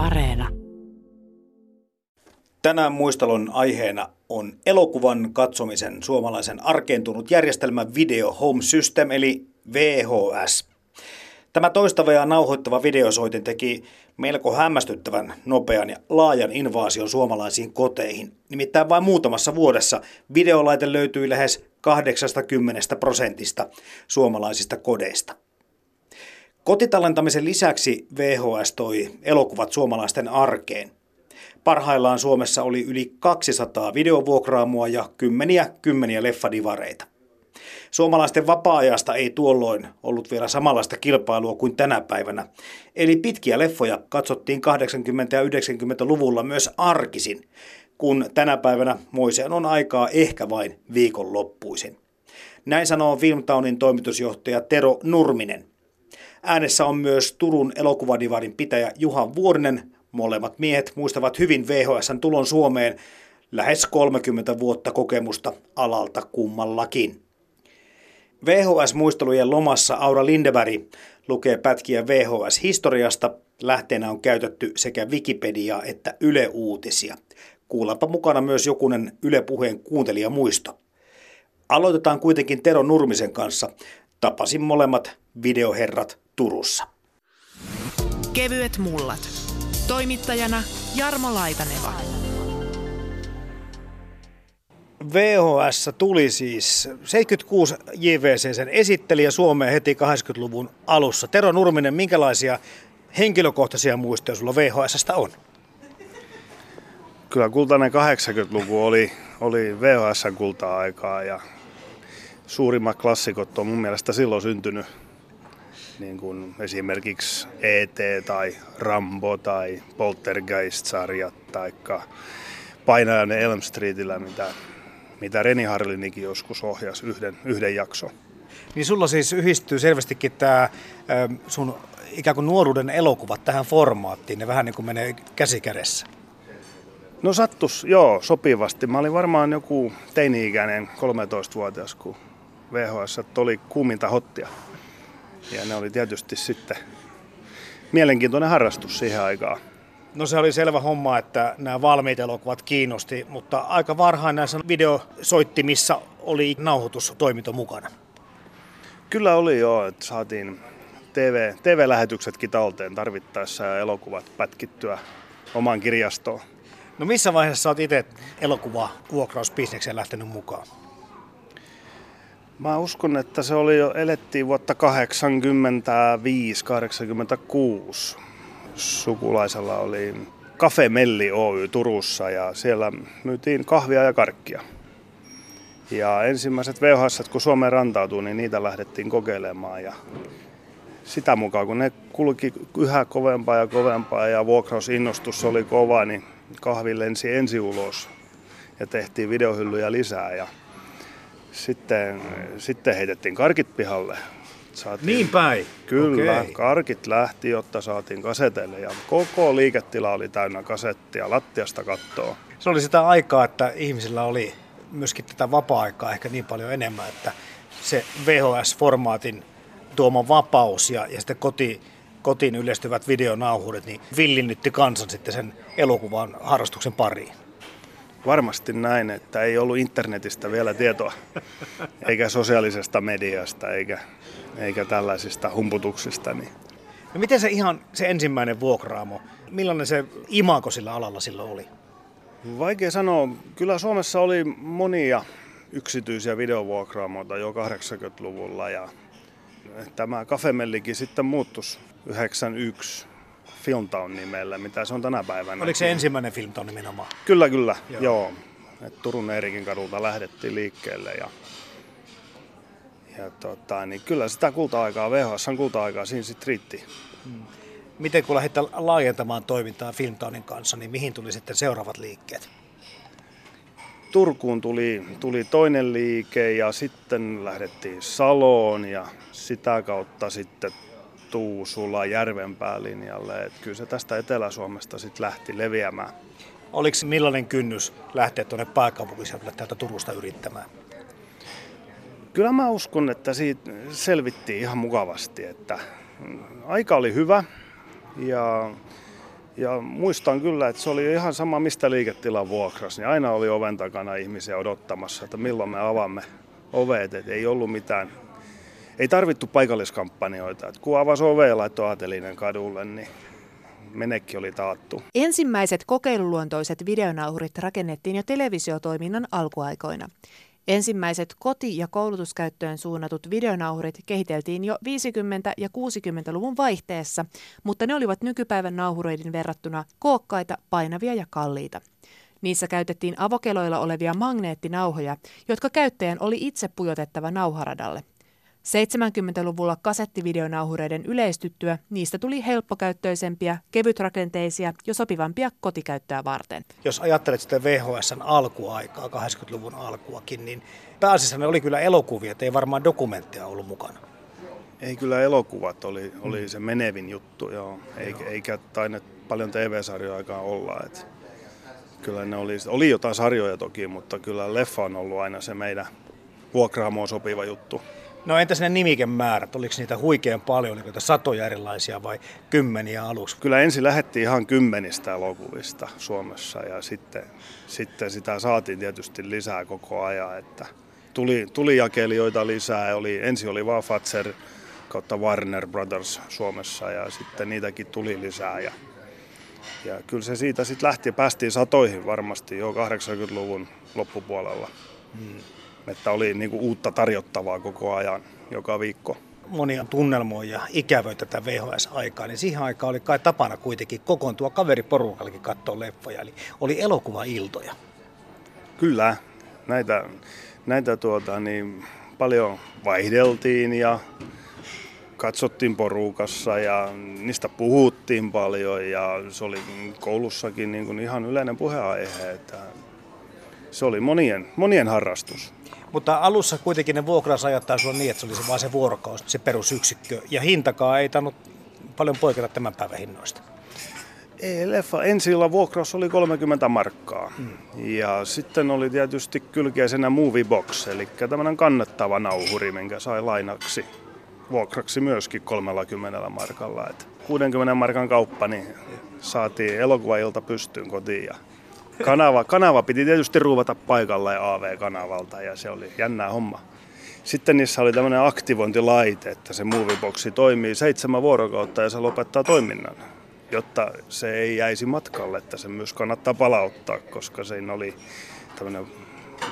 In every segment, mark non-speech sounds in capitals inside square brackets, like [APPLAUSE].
Areena. Tänään muistelun aiheena on elokuvan katsomisen suomalaisen arkeentunut järjestelmä Video Home System eli VHS. Tämä toistava ja nauhoittava videosoitin teki melko hämmästyttävän nopean ja laajan invaasion suomalaisiin koteihin. Nimittäin vain muutamassa vuodessa videolaite löytyi lähes 80 prosentista suomalaisista kodeista. Kotitallentamisen lisäksi VHS toi elokuvat suomalaisten arkeen. Parhaillaan Suomessa oli yli 200 videovuokraamua ja kymmeniä kymmeniä leffadivareita. Suomalaisten vapaa-ajasta ei tuolloin ollut vielä samanlaista kilpailua kuin tänä päivänä. Eli pitkiä leffoja katsottiin 80- ja 90-luvulla myös arkisin, kun tänä päivänä moiseen on aikaa ehkä vain viikonloppuisin. Näin sanoo Filmtownin toimitusjohtaja Tero Nurminen. Äänessä on myös Turun elokuvadivarin pitäjä Juha Vuorinen. Molemmat miehet muistavat hyvin VHSn tulon Suomeen lähes 30 vuotta kokemusta alalta kummallakin. VHS-muistelujen lomassa Aura Lindeberg lukee pätkiä VHS-historiasta. Lähteenä on käytetty sekä Wikipedia että Yle Uutisia. Kuullaanpa mukana myös jokunen Yle Puheen kuuntelijamuisto. Aloitetaan kuitenkin Tero Nurmisen kanssa. Tapasin molemmat videoherrat Turussa. Kevyet mullat. Toimittajana Jarmo Laitaneva. VHS tuli siis 76 JVC sen esitteli ja Suomeen heti 80-luvun alussa. Tero Nurminen, minkälaisia henkilökohtaisia muistoja sulla VHSstä on? Kyllä kultainen 80-luku oli, oli VHSn kulta-aikaa ja suurimmat klassikot on mun mielestä silloin syntynyt. Niin kuin esimerkiksi E.T. tai Rambo tai Poltergeist-sarjat tai Painajainen Elm Streetillä, mitä mitä Reni Harlinikin joskus ohjasi yhden, yhden jakson. Niin sulla siis yhdistyy selvästikin tämä sun ikään kuin nuoruuden elokuvat tähän formaattiin, ne vähän niin kuin menee käsikädessä. No sattus, joo, sopivasti. Mä olin varmaan joku teini-ikäinen 13-vuotias, kun VHS oli kuuminta hottia. Ja ne oli tietysti sitten mielenkiintoinen harrastus siihen aikaan. No se oli selvä homma, että nämä valmiit elokuvat kiinnosti, mutta aika varhain näissä videosoittimissa oli nauhoitustoiminto mukana. Kyllä oli joo, että saatiin TV, TV-lähetyksetkin talteen tarvittaessa ja elokuvat pätkittyä omaan kirjastoon. No missä vaiheessa olet itse elokuva vuokrausbisnekseen lähtenyt mukaan? Mä uskon, että se oli jo, elettiin vuotta 85-86 sukulaisella oli Cafe Melli Oy Turussa ja siellä myytiin kahvia ja karkkia. Ja ensimmäiset VHS, kun Suomeen rantautui, niin niitä lähdettiin kokeilemaan ja sitä mukaan, kun ne kulki yhä kovempaa ja kovempaa ja vuokrausinnostus oli kova, niin kahvi lensi ensi ulos ja tehtiin videohyllyjä lisää ja sitten, sitten heitettiin karkit pihalle Saatiin, niin päin? Kyllä, okay. karkit lähti, jotta saatiin kaseteille ja koko liiketila oli täynnä kasettia lattiasta kattoa. Se oli sitä aikaa, että ihmisillä oli myöskin tätä vapaa-aikaa ehkä niin paljon enemmän, että se VHS-formaatin tuoma vapaus ja, ja sitten koti, kotiin yleistyvät videonauhuudet, niin villinnytti kansan sitten sen elokuvan harrastuksen pariin. Varmasti näin, että ei ollut internetistä vielä tietoa, eikä sosiaalisesta mediasta, eikä, eikä tällaisista humputuksista. Niin. No miten se ihan se ensimmäinen vuokraamo, millainen se imako sillä alalla silloin oli? Vaikea sanoa. Kyllä Suomessa oli monia yksityisiä videovuokraamoita jo 80-luvulla ja tämä kafemellikin sitten muuttus 91 Filmtown nimellä, mitä se on tänä päivänä. Oliko se ensimmäinen Filmtown nimenomaan? Kyllä, kyllä, joo. joo. Et Turun Eerikin kadulta lähdettiin liikkeelle ja, ja tota, niin kyllä sitä kulta-aikaa, VHS kulta-aikaa siinä sitten riitti. Hmm. Miten kun lähdit laajentamaan toimintaa Filmtownin kanssa, niin mihin tuli sitten seuraavat liikkeet? Turkuun tuli, tuli toinen liike ja sitten lähdettiin Saloon ja sitä kautta sitten Tuusula, Järvenpää linjalle. Et kyllä se tästä Etelä-Suomesta sitten lähti leviämään. Oliko millainen kynnys lähteä tuonne pääkaupunkiseudulle täältä Turusta yrittämään? Kyllä mä uskon, että siitä selvittiin ihan mukavasti, että aika oli hyvä ja, Ja muistan kyllä, että se oli ihan sama, mistä liiketilan vuokras, niin aina oli oven takana ihmisiä odottamassa, että milloin me avaamme ovet, että ei ollut mitään, ei tarvittu paikalliskampanjoita, että kun avasi ove ja laittoi aatelinen kadulle, niin menekki oli taattu. Ensimmäiset kokeiluluontoiset videonauhurit rakennettiin jo televisiotoiminnan alkuaikoina. Ensimmäiset koti- ja koulutuskäyttöön suunnatut videonauhurit kehiteltiin jo 50- ja 60-luvun vaihteessa, mutta ne olivat nykypäivän nauhureiden verrattuna kookkaita, painavia ja kalliita. Niissä käytettiin avokeloilla olevia magneettinauhoja, jotka käyttäjän oli itse pujotettava nauharadalle. 70-luvulla kasettivideonauhureiden yleistyttyä niistä tuli helppokäyttöisempiä, kevytrakenteisia ja sopivampia kotikäyttöä varten. Jos ajattelet sitä VHSn alkuaikaa, 80-luvun alkuakin, niin pääasiassa ne oli kyllä elokuvia, ei varmaan dokumentteja ollut mukana. Ei kyllä elokuvat oli, oli se menevin juttu, joo. Eikä, eikä taine paljon TV-sarjoja olla. Et kyllä ne oli, oli jotain sarjoja toki, mutta kyllä leffa on ollut aina se meidän vuokraamoon sopiva juttu. No entäs ne nimikemäärät, oliko niitä huikean paljon, oliko niitä satoja erilaisia vai kymmeniä aluksi? Kyllä ensin lähdettiin ihan kymmenistä elokuvista Suomessa ja sitten, sitten sitä saatiin tietysti lisää koko ajan, että tuli, tuli jakelijoita lisää, oli, ensin oli vaan Fatser kautta Warner Brothers Suomessa ja sitten niitäkin tuli lisää ja, ja kyllä se siitä sitten lähti ja päästiin satoihin varmasti jo 80-luvun loppupuolella. Hmm että oli niin kuin uutta tarjottavaa koko ajan, joka viikko. Monia tunnelmoja ja ikävöi tätä VHS-aikaa, niin siihen aikaan oli kai tapana kuitenkin kokoontua kaveriporukallakin katsoa leffoja, eli oli elokuvailtoja. Kyllä, näitä, näitä tuota, niin paljon vaihdeltiin ja katsottiin porukassa ja niistä puhuttiin paljon ja se oli koulussakin niin kuin ihan yleinen puheenaihe, että se oli monien, monien harrastus. Mutta alussa kuitenkin ne vuokrausajat taisi olla niin, että se oli se vaan se vuorokaus, se perusyksikkö. Ja hintakaan ei tainnut paljon poiketa tämän päivän hinnoista. Ei, leffa ensi vuokraus oli 30 markkaa. Mm. Ja sitten oli tietysti kylkeisenä Movie Box, eli tämmöinen kannattava nauhuri, minkä sai lainaksi vuokraksi myöskin 30 markalla. Et 60 markan kauppa, niin saatiin elokuvailta pystyyn kotiin ja kanava, kanava piti tietysti ruuvata paikalle AV-kanavalta ja se oli jännää homma. Sitten niissä oli tämmöinen aktivointilaite, että se movieboxi toimii seitsemän vuorokautta ja se lopettaa toiminnan, jotta se ei jäisi matkalle, että se myös kannattaa palauttaa, koska siinä oli tämmöinen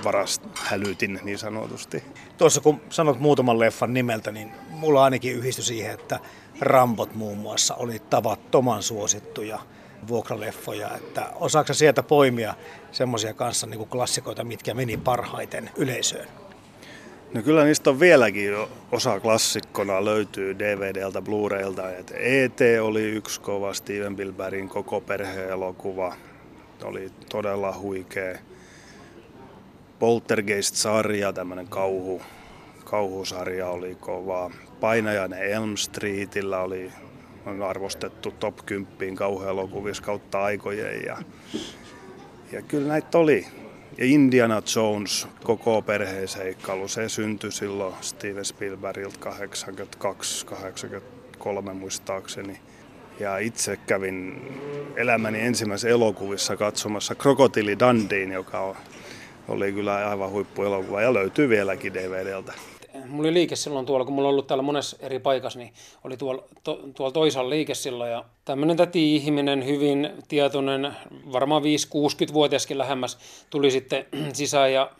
varashälytin niin sanotusti. Tuossa kun sanot muutaman leffan nimeltä, niin mulla ainakin yhdistyi siihen, että Rambot muun muassa oli tavattoman suosittuja vuokraleffoja, että osaako sieltä poimia semmoisia kanssa niin kuin klassikoita, mitkä meni parhaiten yleisöön? No kyllä niistä on vieläkin osa klassikkona löytyy DVDltä, Blu-raylta. ET oli yksi kova Steven Spielbergin koko perhe-elokuva. Oli todella huikea. Poltergeist-sarja, tämmöinen kauhu, kauhusarja oli kova. Painajainen Elm Streetillä oli on arvostettu top 10 kauhuelokuvissa kautta aikojen. Ja, ja kyllä näitä oli. Ja Indiana Jones, koko perheeseikkailu, se syntyi silloin Steven Spielbergiltä 82-83 muistaakseni. Ja itse kävin elämäni ensimmäisessä elokuvissa katsomassa Krokotiili Dundeen, joka oli kyllä aivan huippuelokuva ja löytyy vieläkin DVDltä mulla oli liike silloin tuolla, kun mulla on ollut täällä monessa eri paikassa, niin oli tuolla, to, tuolla toisella liike silloin. Ja tämmöinen täti-ihminen, hyvin tietoinen, varmaan 5-60-vuotiaskin lähemmäs, tuli sitten [CLEARS THROAT] sisään ja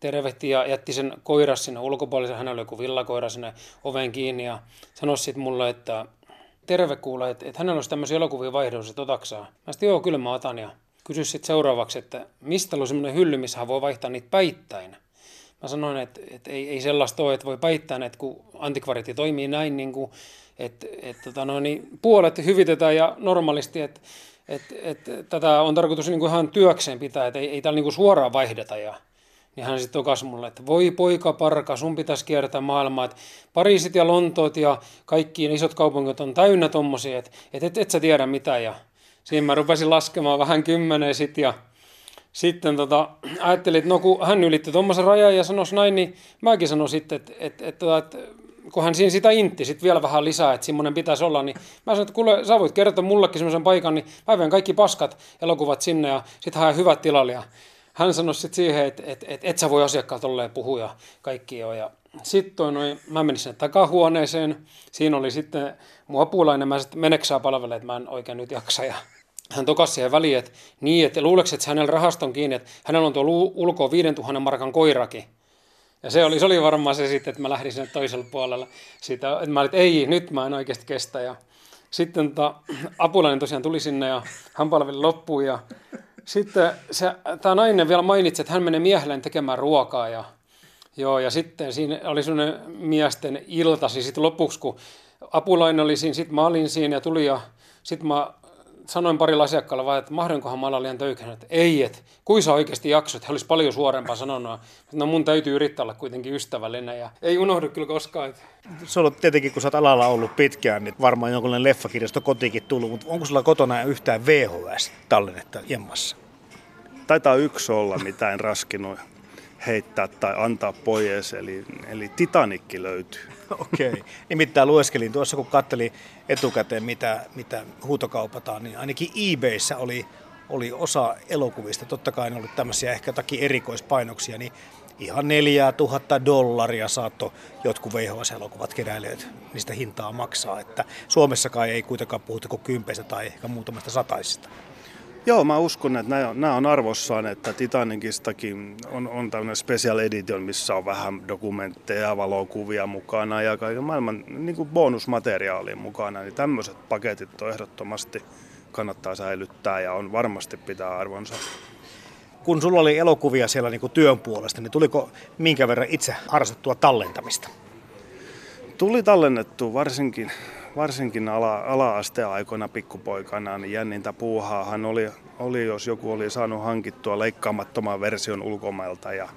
tervehti ja jätti sen koiras sinne ulkopuolelle. Hänellä oli joku villakoira sinne oven kiinni ja sanoi sitten mulle, että terve kuule, että, että hänellä olisi tämmöisiä elokuvia vaihdossa, että otaksaa. Mä sitten joo, kyllä mä otan ja kysy sitten seuraavaksi, että mistä on semmoinen hylly, missä hän voi vaihtaa niitä päittäin mä sanoin, että, että ei, ei sellaista ole, että voi päittää, että kun antikvaritti toimii näin, niin kuin, että, että tota no, niin puolet hyvitetään ja normaalisti, että, että, että tätä on tarkoitus niin kuin ihan työkseen pitää, että ei, ei täällä niin kuin suoraan vaihdeta. Ja, niin hän sitten tokas mulle, että voi poika parka, sun pitäisi kiertää maailmaa, että Pariisit ja Lontoot ja kaikki isot kaupungit on täynnä tommosia, että et, et, et sä tiedä mitä. Ja siinä mä rupesin laskemaan vähän kymmenen sitten ja sitten tota, ajattelin, että no kun hän ylitti tuommoisen rajan ja sanoisi näin, niin mäkin sanoin sitten, että, että, että, että kun hän siinä sitä intti sit vielä vähän lisää, että semmoinen pitäisi olla, niin mä sanoin, että kuule, sä voit kertoa mullekin semmoisen paikan, niin mä kaikki paskat elokuvat sinne ja sitten hän hyvät tilalle. Ja hän sanoi sitten siihen, että et, et, et sä voi asiakkaat tolleen puhua ja kaikki jo. Ja sitten noin, mä menin sinne takahuoneeseen, siinä oli sitten mun apulainen, mä sitten meneksää palvelemaan, että mä en oikein nyt jaksa. Ja hän tokasi siihen väliin, että niin, että luuleeko, että hänellä rahaston kiinni, että hänellä on tuo ulkoa 5000 markan koirakin. Ja se oli, se oli varmaan se sitten, että mä lähdin sinne toiselle puolelle siitä, että mä olin, että ei, nyt mä en oikeasti kestä. Ja sitten ta, apulainen tosiaan tuli sinne ja hän palveli loppuun ja sitten se, tämä nainen vielä mainitsi, että hän menee miehelleen tekemään ruokaa ja Joo, ja sitten siinä oli sellainen miesten iltasi sitten lopuksi, kun apulainen oli siinä, sitten mä olin siinä ja tuli ja sitten mä sanoin parilla asiakkaalla vaan, että mahdollinkohan mä olla liian että ei, että kuin sä oikeasti jaksot, he olisi paljon suorempaa sanonut, että no mun täytyy yrittää olla kuitenkin ystävällinen ja ei unohdu kyllä koskaan. Että... Se on tietenkin, kun sä oot alalla ollut pitkään, niin varmaan jonkinlainen leffakirjasto kotiinkin tullut, mutta onko sulla kotona yhtään VHS-tallennetta jemmassa? Taitaa yksi olla, mitä en raskinut heittää tai antaa pois, eli, eli Titanikki löytyy. [LAUGHS] Okei. Okay. Nimittäin lueskelin tuossa, kun katselin etukäteen, mitä, mitä huutokaupataan, niin ainakin eBayssä oli, oli osa elokuvista. Totta kai ne oli tämmöisiä ehkä jotakin erikoispainoksia, niin ihan neljää tuhatta dollaria saatto jotkut VHS-elokuvat keräilijät niistä hintaa maksaa. Että Suomessakaan ei kuitenkaan puhuta kuin kympeistä tai ehkä muutamasta sataisista. Joo, mä uskon, että nämä on, nämä on arvossaan, että Titanikistakin on, on tämmöinen special edition, missä on vähän dokumentteja, valokuvia mukana ja kaiken maailman niin kuin bonusmateriaalia mukana, niin tämmöiset paketit on ehdottomasti kannattaa säilyttää ja on varmasti pitää arvonsa. Kun sulla oli elokuvia siellä niin kuin työn puolesta, niin tuliko minkä verran itse harrastettua tallentamista? Tuli tallennettu varsinkin varsinkin ala, ala-asteaikoina pikkupoikana, niin jännintä puuhaahan oli, oli, jos joku oli saanut hankittua leikkaamattoman version ulkomailta ja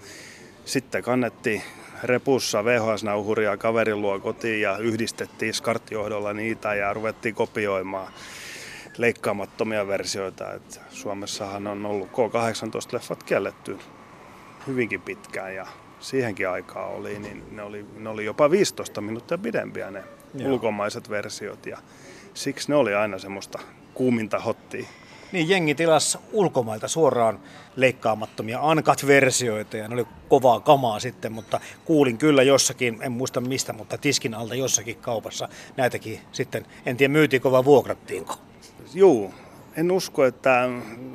sitten kannettiin repussa VHS-nauhuria kaverin luo kotiin ja yhdistettiin skarttijohdolla niitä ja ruvettiin kopioimaan leikkaamattomia versioita. Et Suomessahan on ollut K18-leffat kielletty hyvinkin pitkään ja siihenkin aikaa oli, niin ne oli, ne oli jopa 15 minuuttia pidempiä ne Joo. ulkomaiset versiot ja siksi ne oli aina semmoista kuuminta hottia. Niin, jengi tilas ulkomailta suoraan leikkaamattomia ankat-versioita ja ne oli kovaa kamaa sitten, mutta kuulin kyllä jossakin, en muista mistä, mutta tiskin alta jossakin kaupassa näitäkin sitten, en tiedä myytiinkö vai vuokrattiinko. Juu, en usko, että,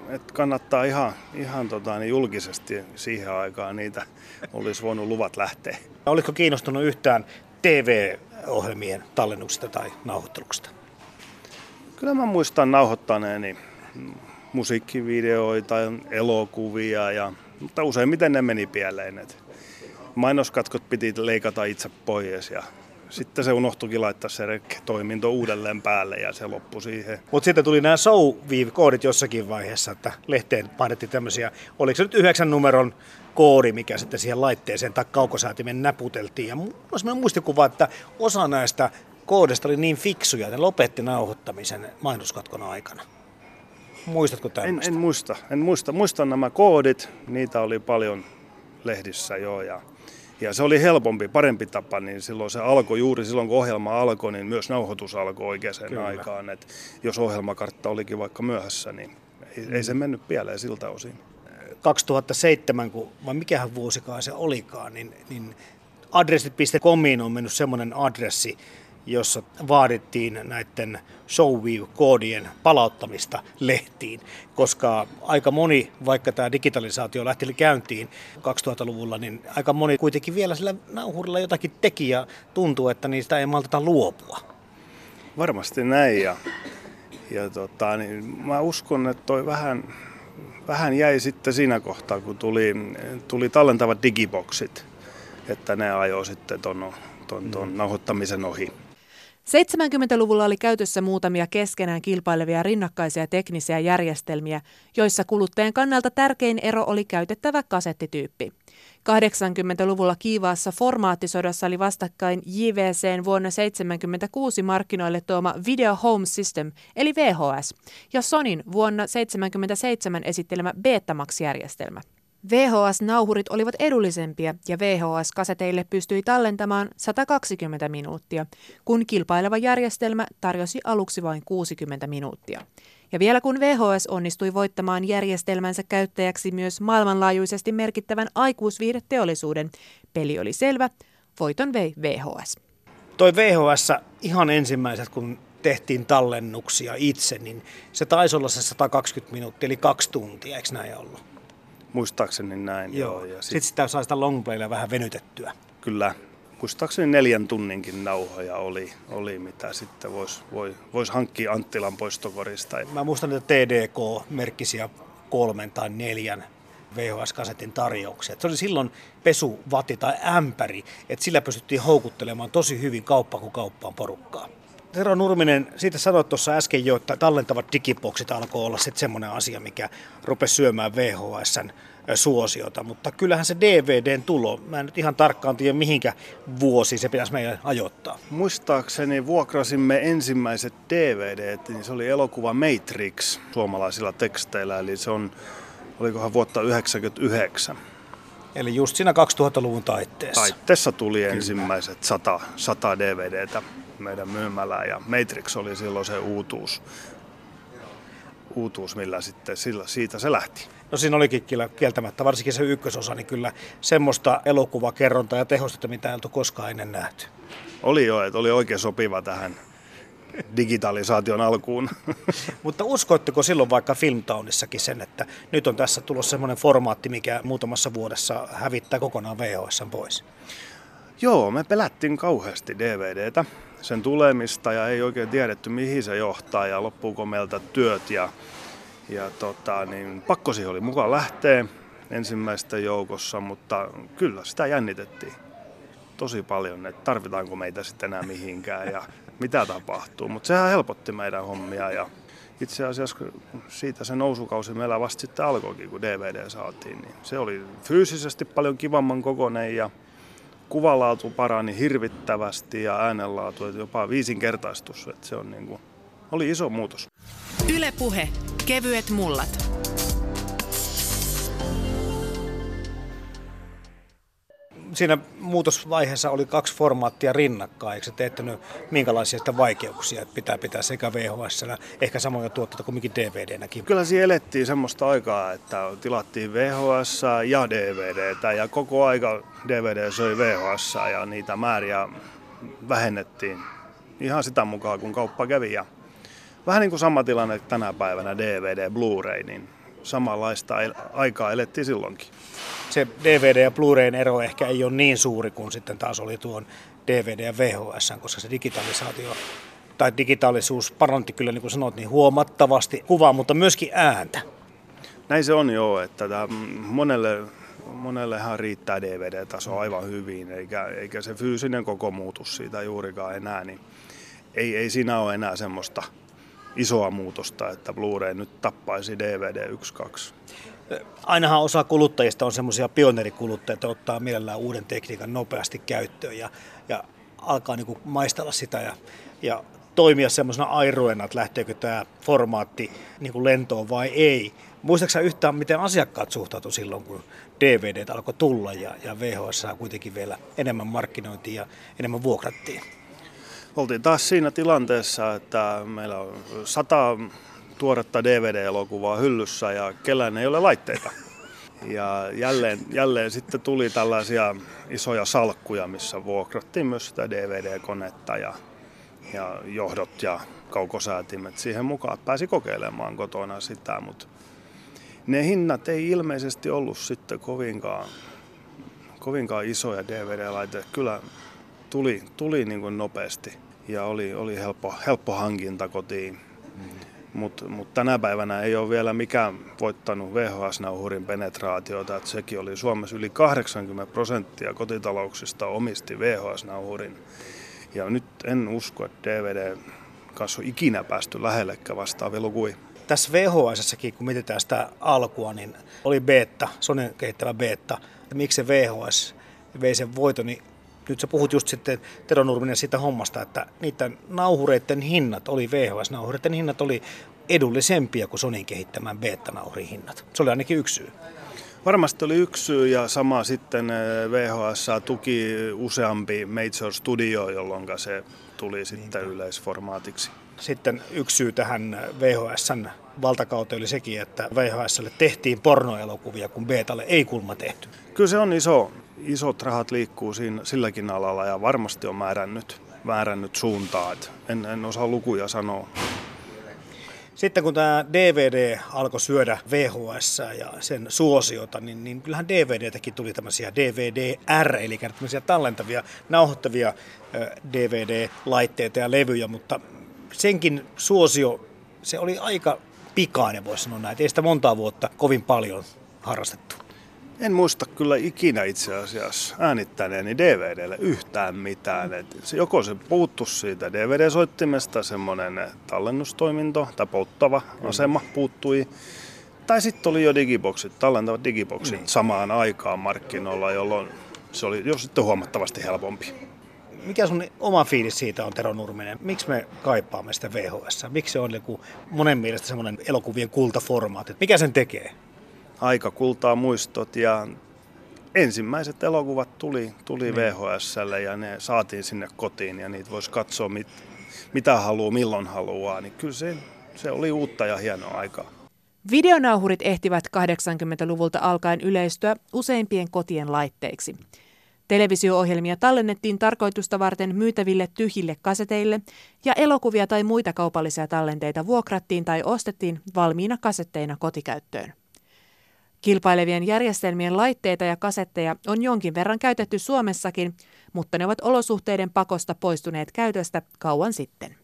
että kannattaa ihan, ihan tota, niin julkisesti siihen aikaan niitä olisi voinut luvat lähteä. Oliko kiinnostunut yhtään TV-ohjelmien tallennuksista tai nauhoitteluksista? Kyllä mä muistan nauhoittaneeni musiikkivideoita, elokuvia, ja, mutta useimmiten ne meni pieleen. Mainoskatkot piti leikata itse pois ja sitten se unohtuikin laittaa se toiminto uudelleen päälle ja se loppui siihen. Mutta sitten tuli nämä show koodit jossakin vaiheessa, että lehteen painettiin tämmöisiä, oliko se nyt yhdeksän numeron koodi, mikä sitten siihen laitteeseen tai kaukosäätimen näputeltiin. Ja mulla on sellainen muistikuva, että osa näistä koodista oli niin fiksuja, että ne lopetti nauhoittamisen mainoskatkon aikana. Muistatko tämmöistä? En, en muista. En muista. Muistan nämä koodit, niitä oli paljon lehdissä jo ja ja se oli helpompi, parempi tapa, niin silloin se alkoi, juuri silloin kun ohjelma alkoi, niin myös nauhoitus alkoi oikeaan Kyllä. aikaan. Et jos ohjelmakartta olikin vaikka myöhässä, niin ei, mm. ei se mennyt pieleen siltä osin. 2007, kun, vai mikähän vuosikaan se olikaan, niin, niin adressit.comiin on mennyt semmoinen adressi, jossa vaadittiin näiden showview-koodien palauttamista lehtiin, koska aika moni, vaikka tämä digitalisaatio lähti käyntiin 2000-luvulla, niin aika moni kuitenkin vielä sillä nauhurilla jotakin teki ja tuntuu, että niistä ei malteta luopua. Varmasti näin ja, ja tota, niin mä uskon, että toi vähän, vähän jäi sitten siinä kohtaa, kun tuli, tuli tallentavat digiboksit, että ne ajoi sitten ton, ton, ton mm. nauhoittamisen ohi. 70-luvulla oli käytössä muutamia keskenään kilpailevia rinnakkaisia teknisiä järjestelmiä, joissa kuluttajan kannalta tärkein ero oli käytettävä kasettityyppi. 80-luvulla kiivaassa formaattisodassa oli vastakkain JVCn vuonna 1976 markkinoille tuoma Video Home System, eli VHS, ja Sonin vuonna 1977 esittelemä Betamax-järjestelmä. VHS-nauhurit olivat edullisempia ja VHS-kaseteille pystyi tallentamaan 120 minuuttia, kun kilpaileva järjestelmä tarjosi aluksi vain 60 minuuttia. Ja vielä kun VHS onnistui voittamaan järjestelmänsä käyttäjäksi myös maailmanlaajuisesti merkittävän aikuisviihdeteollisuuden, peli oli selvä, voiton vei VHS. Toi VHS ihan ensimmäiset, kun tehtiin tallennuksia itse, niin se taisi olla se 120 minuuttia, eli kaksi tuntia, eikö näin ollut? Muistaakseni näin, joo. joo. Ja sit... Sitten sitä sai sitä longplaylla vähän venytettyä. Kyllä, muistaakseni neljän tunninkin nauhoja oli, oli mitä sitten voisi vois, vois hankkia Anttilan poistokorista. Mä muistan, että TDK-merkkisiä kolmen tai neljän VHS-kasetin tarjouksia. Se oli silloin pesuvati tai ämpäri, että sillä pystyttiin houkuttelemaan tosi hyvin kauppa kuin kauppaan porukkaa. Tero Nurminen, siitä sanoit tuossa äsken jo, että tallentavat digiboksit alkoi olla sitten semmoinen asia, mikä rupesi syömään VHSn suosiota, mutta kyllähän se DVDn tulo, mä en nyt ihan tarkkaan tiedä mihinkä vuosi se pitäisi meidän ajoittaa. Muistaakseni vuokrasimme ensimmäiset DVDt, niin se oli elokuva Matrix suomalaisilla teksteillä, eli se on, olikohan vuotta 1999. Eli just siinä 2000-luvun taitteessa. Taitteessa tuli ensimmäiset 100, 100 DVDtä meidän myymälään ja Matrix oli silloin se uutuus, uutuus millä sitten sillä, siitä se lähti. No siinä olikin kyllä kieltämättä, varsinkin se ykkösosa, niin kyllä semmoista elokuvakerrontaa ja tehostetta, mitä ei oltu koskaan ennen nähty. Oli jo, että oli oikein sopiva tähän digitalisaation alkuun. [LAUGHS] Mutta uskoitteko silloin vaikka Filmtownissakin sen, että nyt on tässä tulossa semmoinen formaatti, mikä muutamassa vuodessa hävittää kokonaan VHS pois? Joo, me pelättiin kauheasti DVDtä, sen tulemista ja ei oikein tiedetty mihin se johtaa ja loppuuko meiltä työt ja, ja tota, niin pakko siihen oli mukaan lähteä ensimmäistä joukossa, mutta kyllä sitä jännitettiin tosi paljon, että tarvitaanko meitä sitten enää mihinkään ja mitä tapahtuu. Mutta sehän helpotti meidän hommia ja itse asiassa siitä se nousukausi meillä vasta sitten alkoikin, kun DVD saatiin. Niin se oli fyysisesti paljon kivamman kokoinen ja kuvalaatu parani hirvittävästi ja äänenlaatu jopa viisinkertaistus. Että se on niin kuin, oli iso muutos. Ylepuhe kevyet mullat. Siinä muutosvaiheessa oli kaksi formaattia rinnakkain. Eikö se teettänyt minkälaisia sitä vaikeuksia, että pitää pitää sekä VHS, ehkä samoja tuotteita kuin DVD-näkin? Kyllä siinä elettiin semmoista aikaa, että tilattiin VHS ja DVDtä ja koko aika DVD söi VHS ja niitä määriä vähennettiin ihan sitä mukaan, kun kauppa kävi. Ja vähän niin kuin sama tilanne tänä päivänä DVD, Blu-ray, niin samanlaista aikaa elettiin silloinkin se DVD ja Blu-rayn ero ehkä ei ole niin suuri kuin sitten taas oli tuon DVD ja VHS, koska se digitalisaatio tai digitaalisuus paranti kyllä, niin kuin sanoit, niin huomattavasti kuvaa, mutta myöskin ääntä. Näin se on joo, että tämä monelle, monellehan riittää DVD-taso aivan hyvin, eikä, eikä se fyysinen koko muutus siitä juurikaan enää, niin ei, ei siinä ole enää semmoista isoa muutosta, että Blu-ray nyt tappaisi DVD 1-2 ainahan osa kuluttajista on semmoisia pioneerikuluttajia, että ottaa mielellään uuden tekniikan nopeasti käyttöön ja, ja alkaa niin maistella sitä ja, ja toimia semmoisena airoena, että lähteekö tämä formaatti niin kuin lentoon vai ei. Muistaaksä yhtään, miten asiakkaat suhtautu silloin, kun DVD alkoi tulla ja, ja VHS kuitenkin vielä enemmän markkinointia ja enemmän vuokrattiin? Oltiin taas siinä tilanteessa, että meillä on sata tuoretta DVD-elokuvaa hyllyssä ja kellään ei ole laitteita. Ja jälleen, jälleen sitten tuli tällaisia isoja salkkuja, missä vuokrattiin myös sitä DVD-konetta ja, ja johdot ja kaukosäätimet siihen mukaan. Pääsi kokeilemaan kotona sitä, mutta ne hinnat ei ilmeisesti ollut sitten kovinkaan, kovinkaan isoja DVD-laitteita. Kyllä tuli, tuli niin kuin nopeasti ja oli, oli helppo, helppo hankinta kotiin. Mutta mut tänä päivänä ei ole vielä mikään voittanut VHS-nauhurin penetraatiota. Että sekin oli Suomessa yli 80 prosenttia kotitalouksista omisti VHS-nauhurin. Ja nyt en usko, että DVD kanssa on ikinä päästy lähellekään vastaavia lukuja. Tässä vhs kun mietitään sitä alkua, niin oli beta, Sonen kehittävä beta. Miksi se VHS vei sen voiton, niin nyt sä puhut just sitten Tero Nurminen siitä hommasta, että niiden nauhureiden hinnat oli VHS-nauhureiden hinnat oli edullisempia kuin Sonin kehittämään beta hinnat. Se oli ainakin yksi syy. Varmasti oli yksi syy ja sama sitten eh, VHS tuki useampi Major Studio, jolloin se tuli sitten Niinpä. yleisformaatiksi. Sitten yksi syy tähän VHSn valtakauteen oli sekin, että VHSlle tehtiin pornoelokuvia, kun Betalle ei kulma tehty. Kyllä se on iso, isot rahat liikkuu siinä, silläkin alalla ja varmasti on määrännyt, määrännyt suuntaa. En, en osaa lukuja sanoa. Sitten kun tämä DVD alkoi syödä VHS ja sen suosiota, niin, niin kyllähän DVDtäkin tuli tämmöisiä DVD-R, eli tämmöisiä tallentavia, nauhoittavia DVD-laitteita ja levyjä, mutta senkin suosio, se oli aika pikainen, voisi sanoa näin. Ei sitä montaa vuotta kovin paljon harrastettu. En muista kyllä ikinä itse asiassa äänittäneeni DVDlle yhtään mitään. Et se, joko se puuttu siitä DVD-soittimesta, semmoinen tallennustoiminto tai polttava mm. asema puuttui, tai sitten oli jo digiboksit, tallentavat digiboksit niin. samaan aikaan markkinoilla, jolloin se oli jo sitten huomattavasti helpompi. Mikä sun oma fiilis siitä on, Tero Nurminen? Miksi me kaipaamme sitä VHS? Miksi se on joku monen mielestä semmoinen elokuvien kultaformaatti? Mikä sen tekee? Aika kultaa muistot ja ensimmäiset elokuvat tuli, tuli niin. VHSlle ja ne saatiin sinne kotiin ja niitä voisi katsoa mit, mitä haluaa, milloin haluaa, niin kyllä se, se oli uutta ja hienoa aikaa. Videonauhurit ehtivät 80-luvulta alkaen yleistyä useimpien kotien laitteiksi. Televisio-ohjelmia tallennettiin tarkoitusta varten myytäville tyhjille kaseteille ja elokuvia tai muita kaupallisia tallenteita vuokrattiin tai ostettiin valmiina kasetteina kotikäyttöön. Kilpailevien järjestelmien laitteita ja kasetteja on jonkin verran käytetty Suomessakin, mutta ne ovat olosuhteiden pakosta poistuneet käytöstä kauan sitten.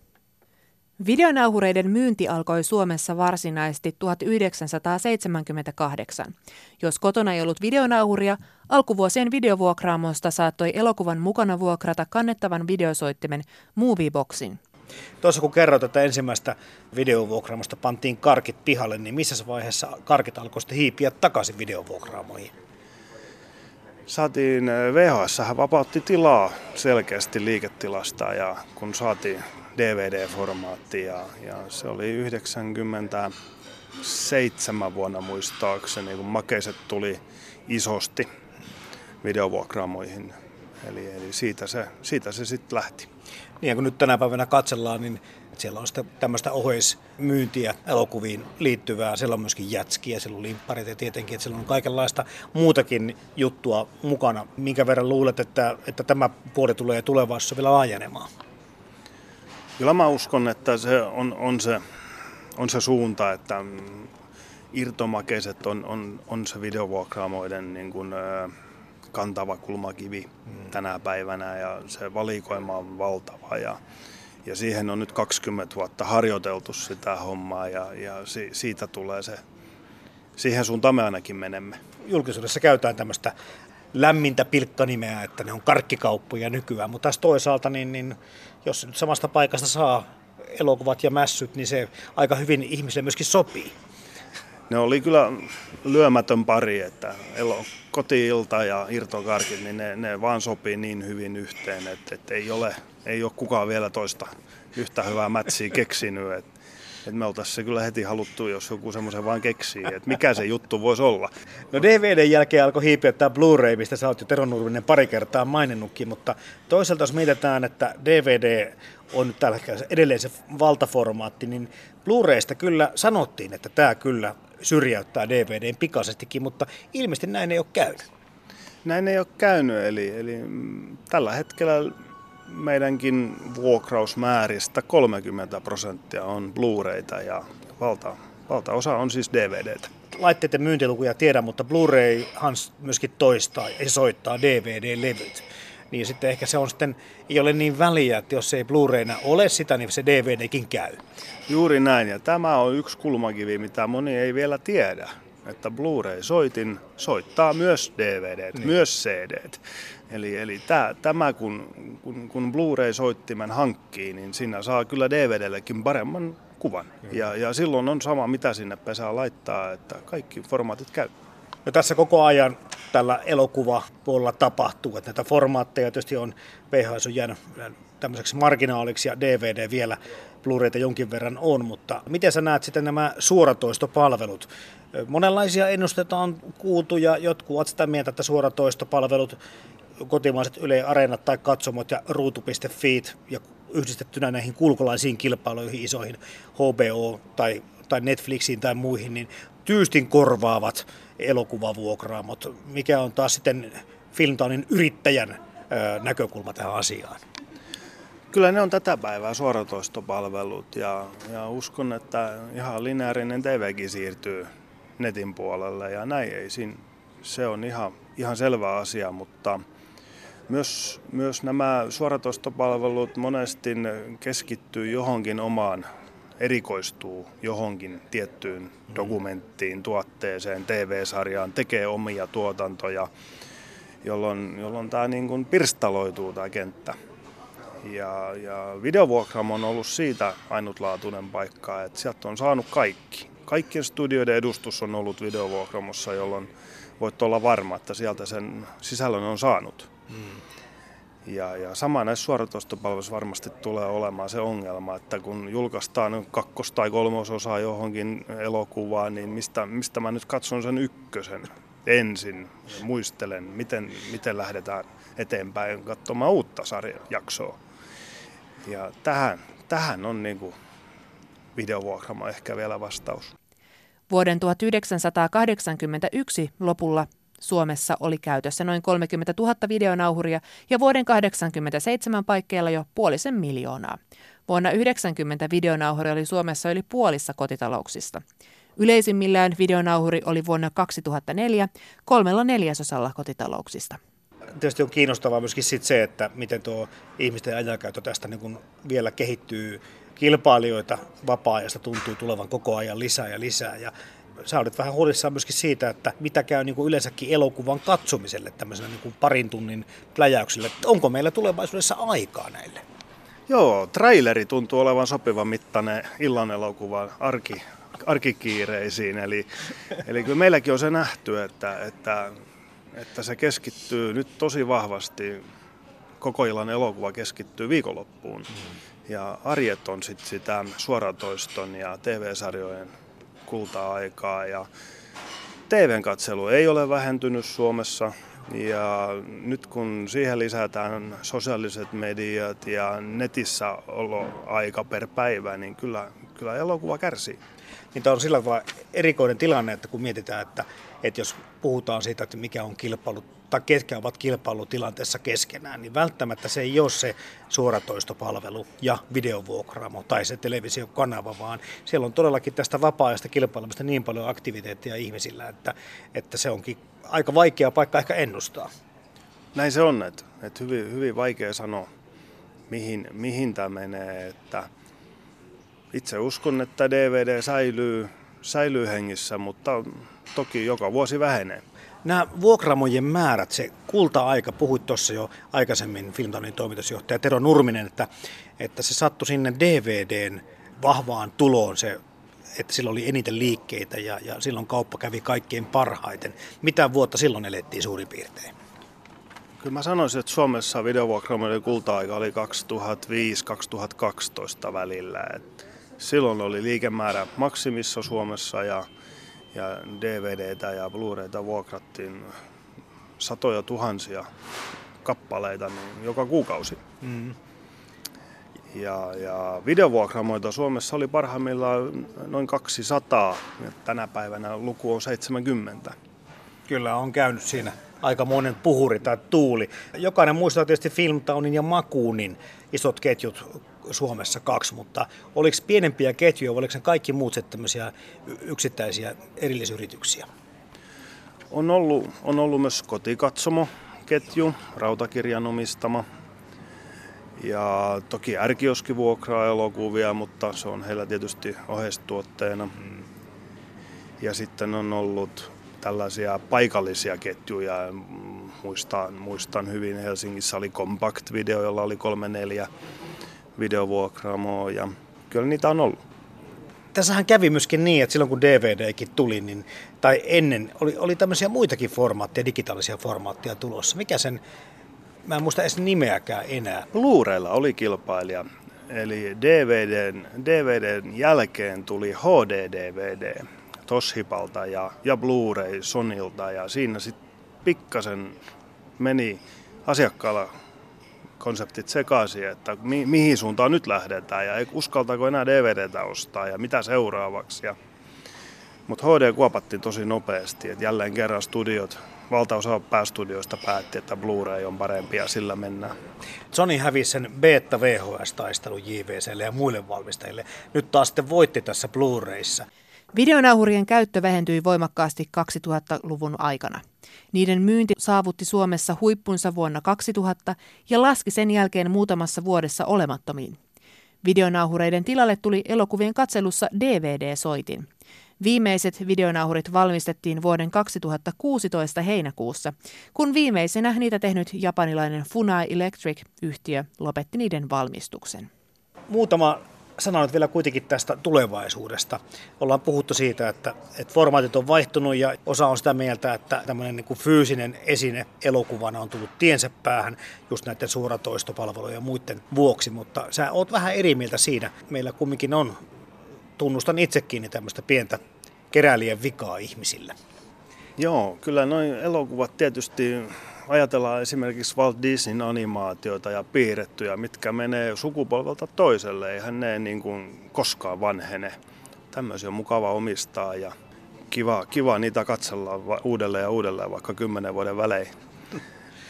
Videonauhureiden myynti alkoi Suomessa varsinaisesti 1978. Jos kotona ei ollut videonauhuria, alkuvuosien videovuokraamosta saattoi elokuvan mukana vuokrata kannettavan videosoittimen Movieboxin. Tuossa kun kerroit, että ensimmäistä videovuokraamosta pantiin karkit pihalle, niin missä vaiheessa karkit alkoi sitten hiipiä takaisin videovuokraamoihin? Saatiin, eh, VHS vapautti tilaa selkeästi liiketilasta ja kun saatiin DVD-formaatti ja, ja se oli 97 vuonna muistaakseni, kun makeiset tuli isosti videovuokraamoihin. Eli, eli siitä se, siitä se sitten lähti. Niin kun nyt tänä päivänä katsellaan, niin siellä on sitten tämmöistä oheismyyntiä elokuviin liittyvää. Siellä on myöskin jätskiä, siellä on limpparit ja tietenkin, että siellä on kaikenlaista muutakin juttua mukana. Minkä verran luulet, että, että tämä puoli tulee tulevaisuudessa vielä laajenemaan? Kyllä mä uskon, että se on, on, se, on se suunta, että irtomakeiset on, on, on se videovuokraamoiden niin kuin, kantava kulmakivi mm. tänä päivänä ja se valikoima on valtava ja, ja siihen on nyt 20 vuotta harjoiteltu sitä hommaa ja, ja si, siitä tulee se, siihen suuntaan me ainakin menemme. Julkisuudessa käytetään tämmöistä lämmintä pilkkanimeä, että ne on karkkikauppoja nykyään, mutta taas toisaalta, niin, niin jos nyt samasta paikasta saa elokuvat ja mässyt, niin se aika hyvin ihmisille myöskin sopii ne oli kyllä lyömätön pari, että elo, kotiilta ja irtokarkit, niin ne, ne vaan sopii niin hyvin yhteen, että, että ei, ole, ei ole kukaan vielä toista yhtä hyvää mätsiä keksinyt. Että, että me oltaisiin se kyllä heti haluttu, jos joku semmoisen vaan keksii, että mikä se juttu voisi olla. No DVDn jälkeen alkoi hiipiä tämä Blu-ray, mistä sä oot jo Tero Nurminen pari kertaa maininnutkin, mutta toisaalta jos mietitään, että DVD on nyt tällä hetkellä edelleen se valtaformaatti, niin Blu-raysta kyllä sanottiin, että tämä kyllä syrjäyttää DVDn pikaisestikin, mutta ilmeisesti näin ei ole käynyt. Näin ei ole käynyt, eli, eli mm, tällä hetkellä meidänkin vuokrausmääristä 30 prosenttia on Blu-rayta ja valta, valtaosa on siis DVDtä. Laitteiden myyntilukuja tiedän, mutta Blu-rayhan myöskin toistaa ja soittaa DVD-levyt niin sitten ehkä se on sitten, ei ole niin väliä, että jos ei Blu-rayna ole sitä, niin se DVDkin käy. Juuri näin, ja tämä on yksi kulmakivi, mitä moni ei vielä tiedä, että Blu-ray-soitin soittaa myös DVD, niin. myös CD. Eli, eli tämä, tämä kun, kun, kun Blu-ray-soittimen hankkii, niin siinä saa kyllä DVDllekin paremman kuvan. Ja, ja silloin on sama, mitä sinne pesää laittaa, että kaikki formaatit käy. No tässä koko ajan tällä elokuvapuolella tapahtuu, että näitä formaatteja tietysti on, VHS on jäänyt tämmöiseksi marginaaliksi ja DVD vielä Blu-rayta jonkin verran on, mutta miten sä näet sitten nämä suoratoistopalvelut? Monenlaisia ennusteita on kuultu ja jotkut ovat sitä mieltä, että suoratoistopalvelut, kotimaiset Yle Areenat tai katsomot ja ruutu.fi ja yhdistettynä näihin kulkolaisiin kilpailuihin, isoihin HBO tai, tai Netflixiin tai muihin, niin tyystin korvaavat elokuvavuokraamot. Mikä on taas sitten Filmtownin yrittäjän näkökulma tähän asiaan? Kyllä ne on tätä päivää suoratoistopalvelut ja, ja uskon, että ihan lineaarinen TVkin siirtyy netin puolelle ja näin ei siinä, se on ihan, ihan selvä asia, mutta myös, myös nämä suoratoistopalvelut monesti keskittyy johonkin omaan, erikoistuu johonkin tiettyyn dokumenttiin, tuotteeseen, TV-sarjaan, tekee omia tuotantoja, jolloin, jolloin tämä niin kuin pirstaloituu tämä kenttä. Ja, ja videovuokraamo on ollut siitä ainutlaatuinen paikka, että sieltä on saanut kaikki. Kaikkien studioiden edustus on ollut videovuokramossa, jolloin voit olla varma, että sieltä sen sisällön on saanut. Mm. Ja, ja sama näissä suoratoistopalveluissa varmasti tulee olemaan se ongelma, että kun julkaistaan kakkos- tai kolmososaa johonkin elokuvaan, niin mistä, mistä mä nyt katson sen ykkösen ensin muistelen, miten, miten lähdetään eteenpäin katsomaan uutta sarjajaksoa. Ja tähän, tähän on niin kuin videovuokrama ehkä vielä vastaus. Vuoden 1981 lopulla Suomessa oli käytössä noin 30 000 videonauhuria ja vuoden 1987 paikkeilla jo puolisen miljoonaa. Vuonna 90 videonauhuri oli Suomessa yli puolissa kotitalouksista. Yleisimmillään videonauhuri oli vuonna 2004 kolmella neljäsosalla kotitalouksista tietysti on kiinnostavaa myöskin sit se, että miten tuo ihmisten ajankäyttö tästä niin kun vielä kehittyy. Kilpailijoita vapaa-ajasta tuntuu tulevan koko ajan lisää ja lisää. Ja sä olet vähän huolissaan myöskin siitä, että mitä käy niin kuin yleensäkin elokuvan katsomiselle tämmöisenä niin kuin parin tunnin pläjäyksellä. Onko meillä tulevaisuudessa aikaa näille? Joo, traileri tuntuu olevan sopivan mittainen illan elokuvan arki, arkikiireisiin. Eli, eli kyllä meilläkin on se nähty, että, että että se keskittyy nyt tosi vahvasti, koko illan elokuva keskittyy viikonloppuun. Mm. Ja arjet on sitten sitä suoratoiston ja TV-sarjojen kulta-aikaa. Ja TVn katselu ei ole vähentynyt Suomessa. Ja nyt kun siihen lisätään sosiaaliset mediat ja netissä aika per päivä, niin kyllä, kyllä elokuva kärsii. Niin tämä on sillä tavalla erikoinen tilanne, että kun mietitään, että että jos puhutaan siitä, että mikä on kilpailu tai ketkä ovat kilpailutilanteessa keskenään, niin välttämättä se ei ole se suoratoistopalvelu ja videovuokraamo tai se televisiokanava, vaan siellä on todellakin tästä vapaa-ajasta kilpailemista niin paljon aktiviteettia ihmisillä, että, että se onkin aika vaikea paikka ehkä ennustaa. Näin se on, että, että hyvin, hyvin vaikea sanoa, mihin, mihin tämä menee. Että itse uskon, että DVD säilyy, säilyy hengissä, mutta toki joka vuosi vähenee. Nämä vuokramojen määrät, se kulta-aika, puhuit tuossa jo aikaisemmin Filmtonin toimitusjohtaja Tero Nurminen, että, että se sattui sinne DVDn vahvaan tuloon se että silloin oli eniten liikkeitä ja, ja silloin kauppa kävi kaikkein parhaiten. Mitä vuotta silloin elettiin suurin piirtein? Kyllä mä sanoisin, että Suomessa videovuokramoiden kulta-aika oli 2005-2012 välillä. Et silloin oli liikemäärä maksimissa Suomessa ja ja DVDtä ja Blu-rayta vuokrattiin satoja tuhansia kappaleita niin joka kuukausi. Mm. Ja, ja videovuokramoita Suomessa oli parhaimmillaan noin 200 ja tänä päivänä luku on 70. Kyllä on käynyt siinä aika monen puhuri tai tuuli. Jokainen muistaa tietysti Filmtownin ja Makuunin isot ketjut Suomessa kaksi, mutta oliko pienempiä ketjuja, oliko ne kaikki muut tämmöisiä yksittäisiä erillisyrityksiä? On ollut, on ollut myös kotikatsomo ketju, rautakirjan omistama. Ja toki ärkioski vuokraa elokuvia, mutta se on heillä tietysti oheistuotteena. Mm. Ja sitten on ollut tällaisia paikallisia ketjuja. Muistan, muistan hyvin, Helsingissä oli Compact Video, jolla oli kolme neljä videovuokraamoa ja kyllä niitä on ollut. Tässähän kävi myöskin niin, että silloin kun DVDkin tuli, niin, tai ennen, oli, oli tämmöisiä muitakin formaatteja, digitaalisia formaatteja tulossa. Mikä sen, mä en muista edes nimeäkään enää. Blu-raylla oli kilpailija, eli DVDn, DVDn jälkeen tuli HD-DVD Toshipalta ja, ja Blu-ray Sonilta, ja siinä sitten pikkasen meni asiakkaalla konseptit sekaisin, että mi- mihin suuntaan nyt lähdetään ja uskaltaako enää DVDtä ostaa ja mitä seuraavaksi. Ja... Mutta HD kuopattiin tosi nopeasti, että jälleen kerran studiot, valtaosa päästudioista päätti, että Blu-ray on parempi ja sillä mennään. Sony hävisi sen beta VHS-taistelun JVClle ja muille valmistajille. Nyt taas sitten voitti tässä Blu-rayssa. Videonauhurien käyttö vähentyi voimakkaasti 2000-luvun aikana. Niiden myynti saavutti Suomessa huippunsa vuonna 2000 ja laski sen jälkeen muutamassa vuodessa olemattomiin. Videonauhureiden tilalle tuli elokuvien katselussa DVD-soitin. Viimeiset videonauhurit valmistettiin vuoden 2016 heinäkuussa, kun viimeisenä niitä tehnyt japanilainen Funai Electric-yhtiö lopetti niiden valmistuksen. Muutama sana vielä kuitenkin tästä tulevaisuudesta. Ollaan puhuttu siitä, että, että formaatit on vaihtunut ja osa on sitä mieltä, että tämmöinen niin kuin fyysinen esine elokuvana on tullut tiensä päähän just näiden suoratoistopalvelujen ja muiden vuoksi, mutta sä oot vähän eri mieltä siinä. Meillä kumminkin on, tunnustan itsekin, niin tämmöistä pientä keräilijän vikaa ihmisillä. Joo, kyllä noin elokuvat tietysti ajatellaan esimerkiksi Walt Disneyn animaatioita ja piirrettyjä, mitkä menee sukupolvelta toiselle, eihän ne niin kuin koskaan vanhene. Tämmöisiä on mukava omistaa ja kiva, kiva niitä katsella uudelleen ja uudelleen vaikka kymmenen vuoden välein.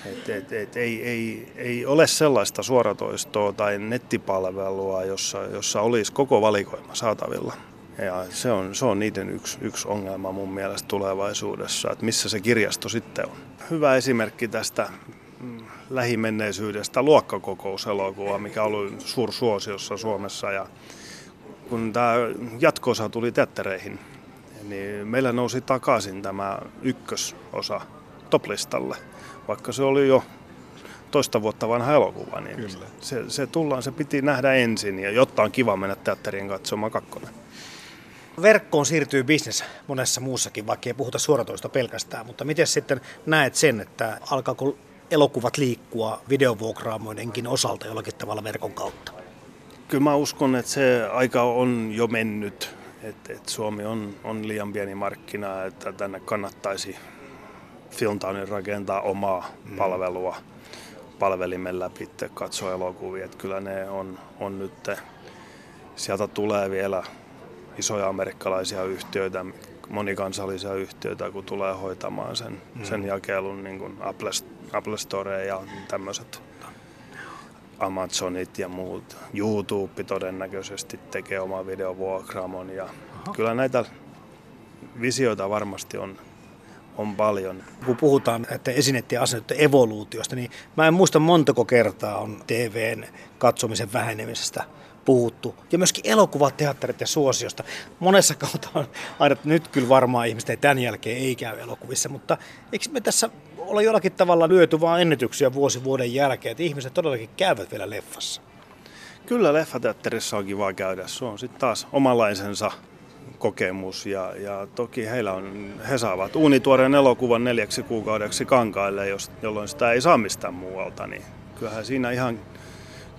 Et, et, et, ei, ei, ei ole sellaista suoratoistoa tai nettipalvelua, jossa, jossa olisi koko valikoima saatavilla. Ja se on, se on niiden yksi, yksi ongelma mun mielestä tulevaisuudessa, että missä se kirjasto sitten on. Hyvä esimerkki tästä mm, lähimenneisyydestä luokkakokouselokuva, mikä oli suursuosiossa Suomessa. Ja kun tämä jatkoosa tuli teattereihin, niin meillä nousi takaisin tämä ykkösosa toplistalle, vaikka se oli jo toista vuotta vanha elokuva. Niin Kyllä. Se, se, tullaan, se piti nähdä ensin, ja jotta on kiva mennä teatteriin katsomaan kakkonen. Verkkoon siirtyy bisnes monessa muussakin, vaikka ei puhuta suoratoista pelkästään, mutta miten sitten näet sen, että alkaako elokuvat liikkua videovuokraamoidenkin osalta jollakin tavalla verkon kautta? Kyllä mä uskon, että se aika on jo mennyt, että, että Suomi on, on liian pieni markkina, että tänne kannattaisi Filmtownin rakentaa omaa mm. palvelua palvelimen läpi, katsoa elokuvia. Että kyllä ne on, on nyt, sieltä tulee vielä isoja amerikkalaisia yhtiöitä, monikansallisia yhtiöitä, kun tulee hoitamaan sen, mm. sen jakelun, niin kuin Apple, Apple Store ja tämmöiset Amazonit ja muut. YouTube todennäköisesti tekee oma videovuokraamon ja Aha. kyllä näitä visioita varmasti on, on paljon. Kun puhutaan että esineiden asenneiden evoluutiosta, niin mä en muista montako kertaa on TVn katsomisen vähenemisestä puhuttu. Ja myöskin elokuvateatterit ja suosiosta. Monessa kautta on aina, että nyt kyllä varmaan ihmiset ei tämän jälkeen ei käy elokuvissa, mutta eikö me tässä ole jollakin tavalla lyöty vaan ennätyksiä vuosi vuoden jälkeen, että ihmiset todellakin käyvät vielä leffassa? Kyllä leffateatterissa on kiva käydä. Se on sitten taas omanlaisensa kokemus ja, ja toki heillä on, he saavat uunituoreen elokuvan neljäksi kuukaudeksi kankaille, jos, jolloin sitä ei saa mistään muualta, niin kyllähän siinä ihan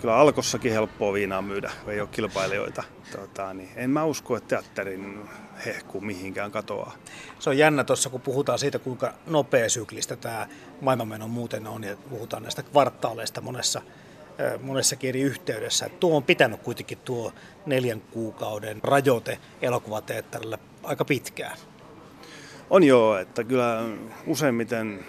kyllä alkossakin helppoa viinaa myydä, ei ole kilpailijoita. Tota, niin en mä usko, että teatterin hehku mihinkään katoaa. Se on jännä tuossa, kun puhutaan siitä, kuinka nopea syklistä tämä maailmanmeno muuten on, ja puhutaan näistä kvartaaleista monessa, monessakin eri yhteydessä. tuo on pitänyt kuitenkin tuo neljän kuukauden rajoite elokuvateatterille aika pitkään. On joo, että kyllä useimmiten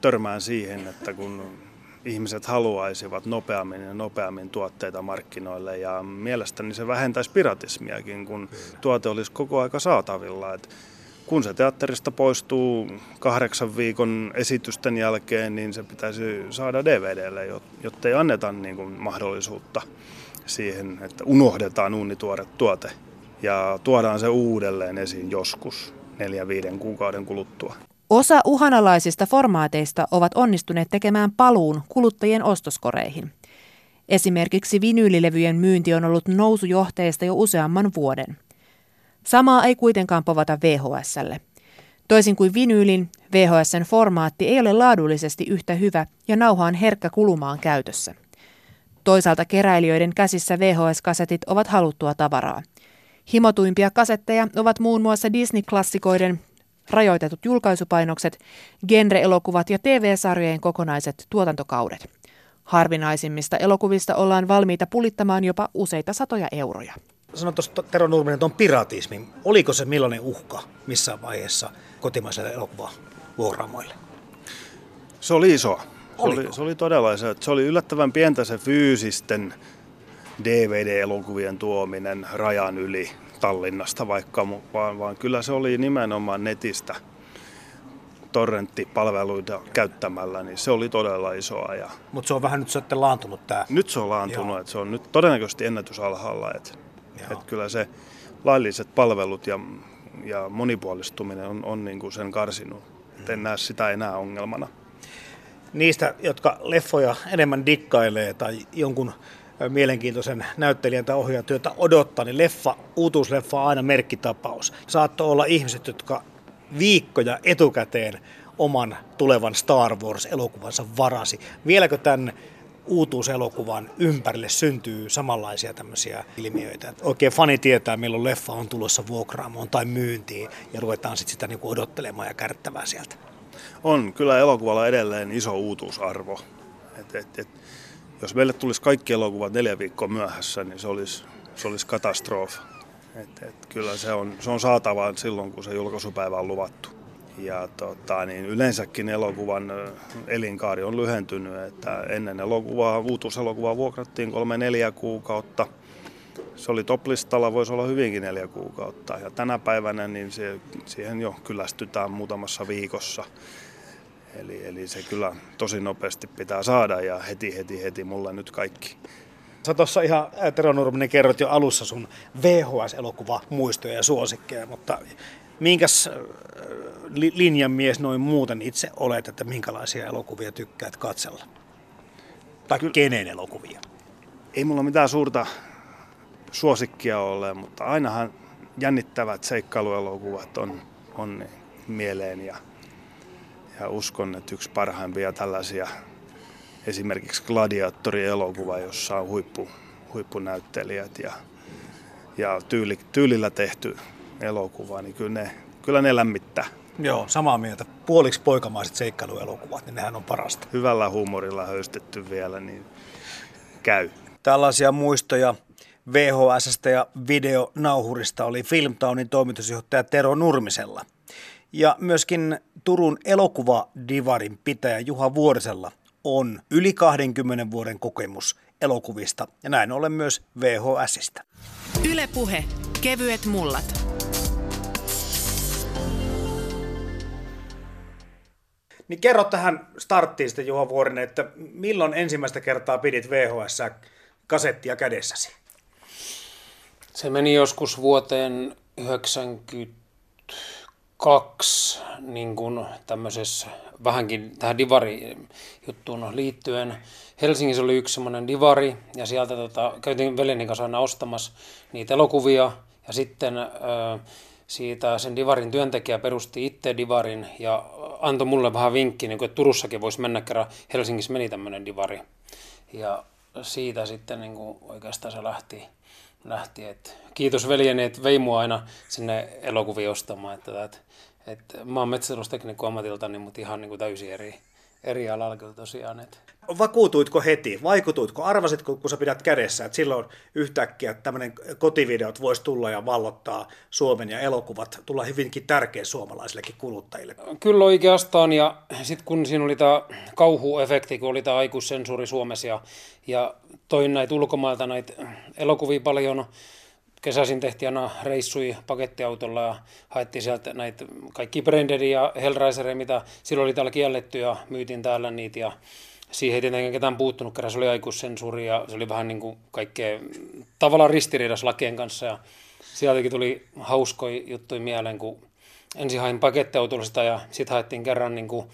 törmään siihen, että kun ihmiset haluaisivat nopeammin ja nopeammin tuotteita markkinoille ja mielestäni se vähentäisi piratismiakin, kun tuote olisi koko aika saatavilla. Et kun se teatterista poistuu kahdeksan viikon esitysten jälkeen, niin se pitäisi saada DVDlle, jotta ei anneta niin kuin mahdollisuutta siihen, että unohdetaan uunituore tuote ja tuodaan se uudelleen esiin joskus neljän viiden kuukauden kuluttua. Osa uhanalaisista formaateista ovat onnistuneet tekemään paluun kuluttajien ostoskoreihin. Esimerkiksi vinyylilevyjen myynti on ollut nousujohteista jo useamman vuoden. Samaa ei kuitenkaan povata VHSlle. Toisin kuin vinyylin, VHSn formaatti ei ole laadullisesti yhtä hyvä ja nauha on herkkä kulumaan käytössä. Toisaalta keräilijöiden käsissä VHS-kasetit ovat haluttua tavaraa. Himotuimpia kasetteja ovat muun muassa Disney-klassikoiden rajoitetut julkaisupainokset, genre-elokuvat ja TV-sarjojen kokonaiset tuotantokaudet. Harvinaisimmista elokuvista ollaan valmiita pulittamaan jopa useita satoja euroja. Sanoit tuossa Tero Nurminen tuon piratismi. Oliko se millainen uhka missään vaiheessa kotimaiselle elokuvavuokraamoille? Se oli iso. Se oli, se oli todella iso. Se oli yllättävän pientä se fyysisten DVD-elokuvien tuominen rajan yli Tallinnasta vaikka, vaan, vaan kyllä se oli nimenomaan netistä torrenttipalveluita käyttämällä, niin se oli todella isoa. Ja Mutta se on vähän nyt sitten laantunut tämä. Nyt se on laantunut, että se on nyt todennäköisesti ennätysalhaalla. Että, että kyllä se lailliset palvelut ja, ja monipuolistuminen on, on niin kuin sen karsinut. Mm. En näe sitä enää ongelmana. Niistä, jotka leffoja enemmän dikkailee tai jonkun mielenkiintoisen näyttelijän tai ohjaajan työtä odottaa, niin leffa, uutuusleffa on aina merkkitapaus. Saattoi olla ihmiset, jotka viikkoja etukäteen oman tulevan Star Wars-elokuvansa varasi. Vieläkö tämän uutuuselokuvan ympärille syntyy samanlaisia tämmöisiä ilmiöitä. Oikein fani tietää, milloin leffa on tulossa vuokraamoon tai myyntiin ja ruvetaan sitten sitä niinku odottelemaan ja kärttämään sieltä. On kyllä elokuvalla edelleen iso uutuusarvo. Et, et, et, jos meille tulisi kaikki elokuvat neljä viikkoa myöhässä, niin se olisi, se olisi katastrofi. Et, et, kyllä se on, se on saatava silloin, kun se julkaisupäivä on luvattu. Ja tota, niin yleensäkin elokuvan elinkaari on lyhentynyt, että ennen elokuvaa, uutuuselokuvaa vuokrattiin kolme neljä kuukautta. Se oli toplistalla, voisi olla hyvinkin neljä kuukautta. Ja tänä päivänä niin se, siihen jo kyllästytään muutamassa viikossa. Eli, eli se kyllä tosi nopeasti pitää saada ja heti, heti, heti mulla nyt kaikki. Sä tuossa ihan, Tero Nurminen, kerrot jo alussa sun VHS-elokuva muistoja ja suosikkeja, mutta minkäs linjan mies noin muuten itse olet, että minkälaisia elokuvia tykkäät katsella? Tai Ky- kenen elokuvia? Ei mulla mitään suurta suosikkia ole, mutta ainahan jännittävät seikkailuelokuvat on, on mieleen ja ja uskon, että yksi parhaimpia tällaisia esimerkiksi gladiaattori-elokuva, jossa on huippu, huippunäyttelijät ja, ja tyyli, tyylillä tehty elokuva, niin kyllä ne, kyllä ne lämmittää. Joo, samaa mieltä. Puoliksi poikamaiset seikkailuelokuvat, niin nehän on parasta. Hyvällä huumorilla höystetty vielä, niin käy. Tällaisia muistoja VHSstä ja videonauhurista oli Filmtownin toimitusjohtaja Tero Nurmisella. Ja myöskin Turun elokuvadivarin pitäjä Juha Vuorisella on yli 20 vuoden kokemus elokuvista ja näin ollen myös VHSistä. Ylepuhe kevyet mullat. Niin kerro tähän starttiin sitten Juha Vuorinen, että milloin ensimmäistä kertaa pidit VHS kasettia kädessäsi? Se meni joskus vuoteen 90 kaksi niin kuin tämmöisessä vähänkin tähän divari-juttuun liittyen. Helsingissä oli yksi semmoinen divari ja sieltä tota, käytiin veljeni kanssa aina ostamassa niitä elokuvia ja sitten ö, siitä sen divarin työntekijä perusti itse divarin ja antoi mulle vähän vinkki, niin kuin, että Turussakin voisi mennä kerran. Helsingissä meni tämmöinen divari ja siitä sitten niin kuin oikeastaan se lähti lähti. Et kiitos veljeni, että vei mua aina sinne elokuviin ostamaan. Että, että, että mä oon metsätalousteknikko ammatiltani, mutta ihan niin kuin täysin eri, eri alalla kyllä tosiaan. Että. Vakuutuitko heti? Vaikutuitko? Arvasitko, kun sä pidät kädessä, että silloin yhtäkkiä tämmöinen kotivideot voisi tulla ja vallottaa Suomen ja elokuvat tulla hyvinkin tärkeä suomalaisillekin kuluttajille? Kyllä oikeastaan, ja sitten kun siinä oli tämä kauhuefekti, kun oli tämä aikuissensuuri Suomessa, ja, ja toin näitä ulkomailta näitä elokuvia paljon, kesäisin tehtiin aina reissui pakettiautolla ja haettiin sieltä näitä kaikki Brenderia ja Hellraiseria, mitä silloin oli täällä kielletty ja myytiin täällä niitä. Ja siihen ei tietenkään ketään puuttunut, kerran se oli aikuissensuuri ja se oli vähän niin kuin kaikkea tavallaan ristiriidas lakien kanssa. Ja sieltäkin tuli hauskoja juttuja mieleen, kun ensin hain pakettiautolla sitä ja sitten haettiin kerran niin kuin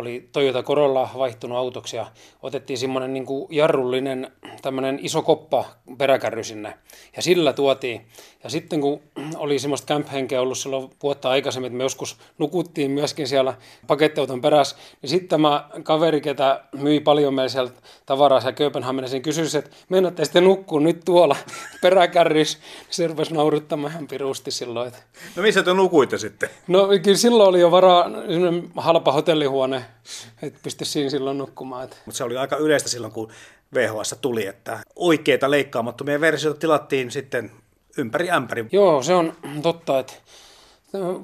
oli Toyota Corolla vaihtunut autoksi ja otettiin semmoinen niin jarrullinen tämmöinen iso koppa peräkärry sinne ja sillä tuotiin. Ja sitten kun oli semmoista camp ollut silloin vuotta aikaisemmin, että me joskus nukuttiin myöskin siellä pakettiauton perässä, niin sitten tämä kaveri, ketä myi paljon meillä siellä tavaraa siellä Kööpenhaminassa, niin kysyi, että mennätte sitten nukkuu nyt tuolla peräkärrys. Se rupesi nauruttamaan ihan pirusti silloin. Että... No missä te nukuitte sitten? No kyllä silloin oli jo varaa halpa hotellihuone, että pysty siinä silloin nukkumaan. Mutta se oli aika yleistä silloin, kun VHS tuli, että oikeita leikkaamattomia versioita tilattiin sitten ympäri ämpäri. Joo, se on totta, että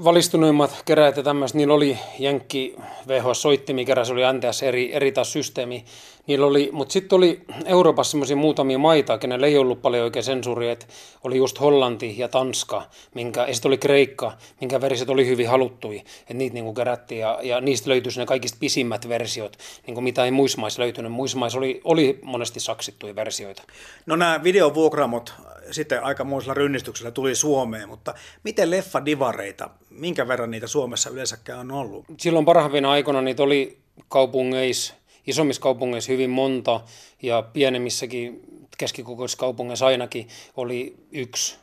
valistuneimmat keräät ja tämmöiset, niillä oli Jenkki VHS-soittimi keräs, oli NTS eri, eri taas systeemi. Niillä oli, mutta sitten oli Euroopassa semmoisia muutamia maita, kenellä ei ollut paljon oikein sensuuria, että oli just Hollanti ja Tanska, minkä, ja sitten oli Kreikka, minkä versiot oli hyvin haluttui, että niitä niinku kerättiin ja, ja niistä löytyisi ne kaikista pisimmät versiot, niinku mitä ei muissa maissa löytynyt. Muissa maissa oli, oli monesti saksittuja versioita. No nämä videovuokraamot sitten aikamoisella rynnistyksellä tuli Suomeen, mutta miten leffadivareita, minkä verran niitä Suomessa yleensäkään on ollut? Silloin parhaimpina aikoina niitä oli kaupungeissa, isommissa kaupungeissa hyvin monta ja pienemmissäkin keskikokoisissa kaupungeissa ainakin oli yksi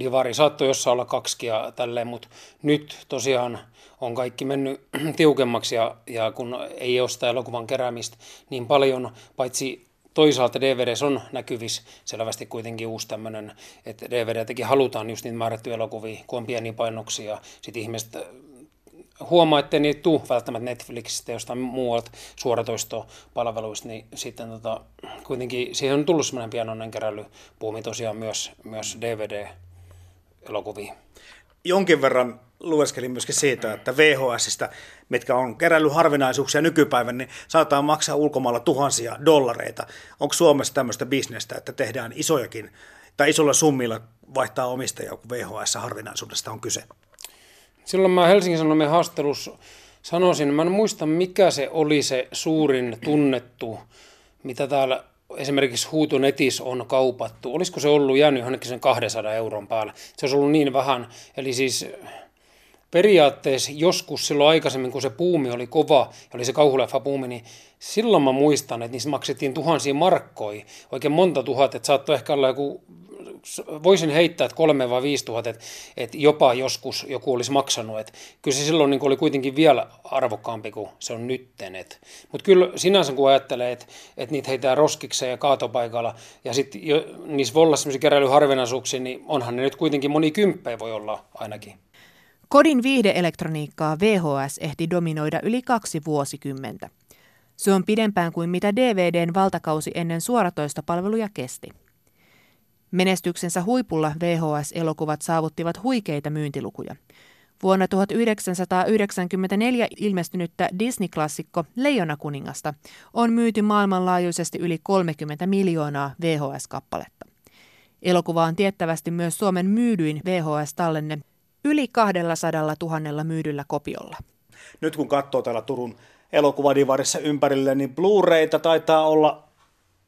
divari. Saattoi jossain olla kaksi ja tälleen, mutta nyt tosiaan on kaikki mennyt [CLEARS THROAT] tiukemmaksi ja, ja kun ei ole sitä elokuvan keräämistä niin paljon, paitsi toisaalta DVDs on näkyvissä selvästi kuitenkin uusi tämmöinen, että DVDtäkin halutaan just niitä määrättyjä elokuvia, kun on pieniä painoksia. Sitten ihmiset huomaa, että niitä tuu välttämättä Netflixistä jostain muualta suoratoistopalveluista, niin sitten tota, kuitenkin siihen on tullut semmoinen pienoinen keräilypuumi tosiaan myös, myös DVD-elokuvia. Jonkin verran lueskelin myöskin siitä, että VHSistä, mitkä on keräillyt harvinaisuuksia nykypäivän, niin saattaa maksaa ulkomailla tuhansia dollareita. Onko Suomessa tämmöistä bisnestä, että tehdään isojakin tai isolla summilla vaihtaa omistajia, kun VHS-harvinaisuudesta on kyse? Silloin mä Helsingin Sanomien haastattelussa sanoisin, mä en muista mikä se oli se suurin tunnettu, mitä täällä esimerkiksi huutonetis on kaupattu. Olisiko se ollut jäänyt johonkin sen 200 euron päälle? Se olisi ollut niin vähän. Eli siis periaatteessa joskus silloin aikaisemmin, kun se puumi oli kova ja oli se kauhuleffa puumi, niin silloin mä muistan, että niistä maksettiin tuhansia markkoja, oikein monta tuhat, että saattoi ehkä olla joku voisin heittää, että kolme vai viisi tuhat, että, että jopa joskus joku olisi maksanut. Että kyllä se silloin niin oli kuitenkin vielä arvokkaampi kuin se on nytten. Mutta kyllä sinänsä kun ajattelee, että, että niitä heitää roskikseen ja kaatopaikalla ja sitten niissä voi olla sellaisia keräilyharvinaisuuksia, niin onhan ne nyt kuitenkin moni kymppejä voi olla ainakin. Kodin viihdeelektroniikkaa VHS ehti dominoida yli kaksi vuosikymmentä. Se on pidempään kuin mitä DVDn valtakausi ennen suoratoista palveluja kesti. Menestyksensä huipulla VHS-elokuvat saavuttivat huikeita myyntilukuja. Vuonna 1994 ilmestynyttä Disney-klassikko Leijona kuningasta on myyty maailmanlaajuisesti yli 30 miljoonaa VHS-kappaletta. Elokuva on tiettävästi myös Suomen myydyin VHS-tallenne yli 200 000 myydyllä kopiolla. Nyt kun katsoo täällä Turun elokuvadivarissa ympärille, niin Blu-rayta taitaa olla,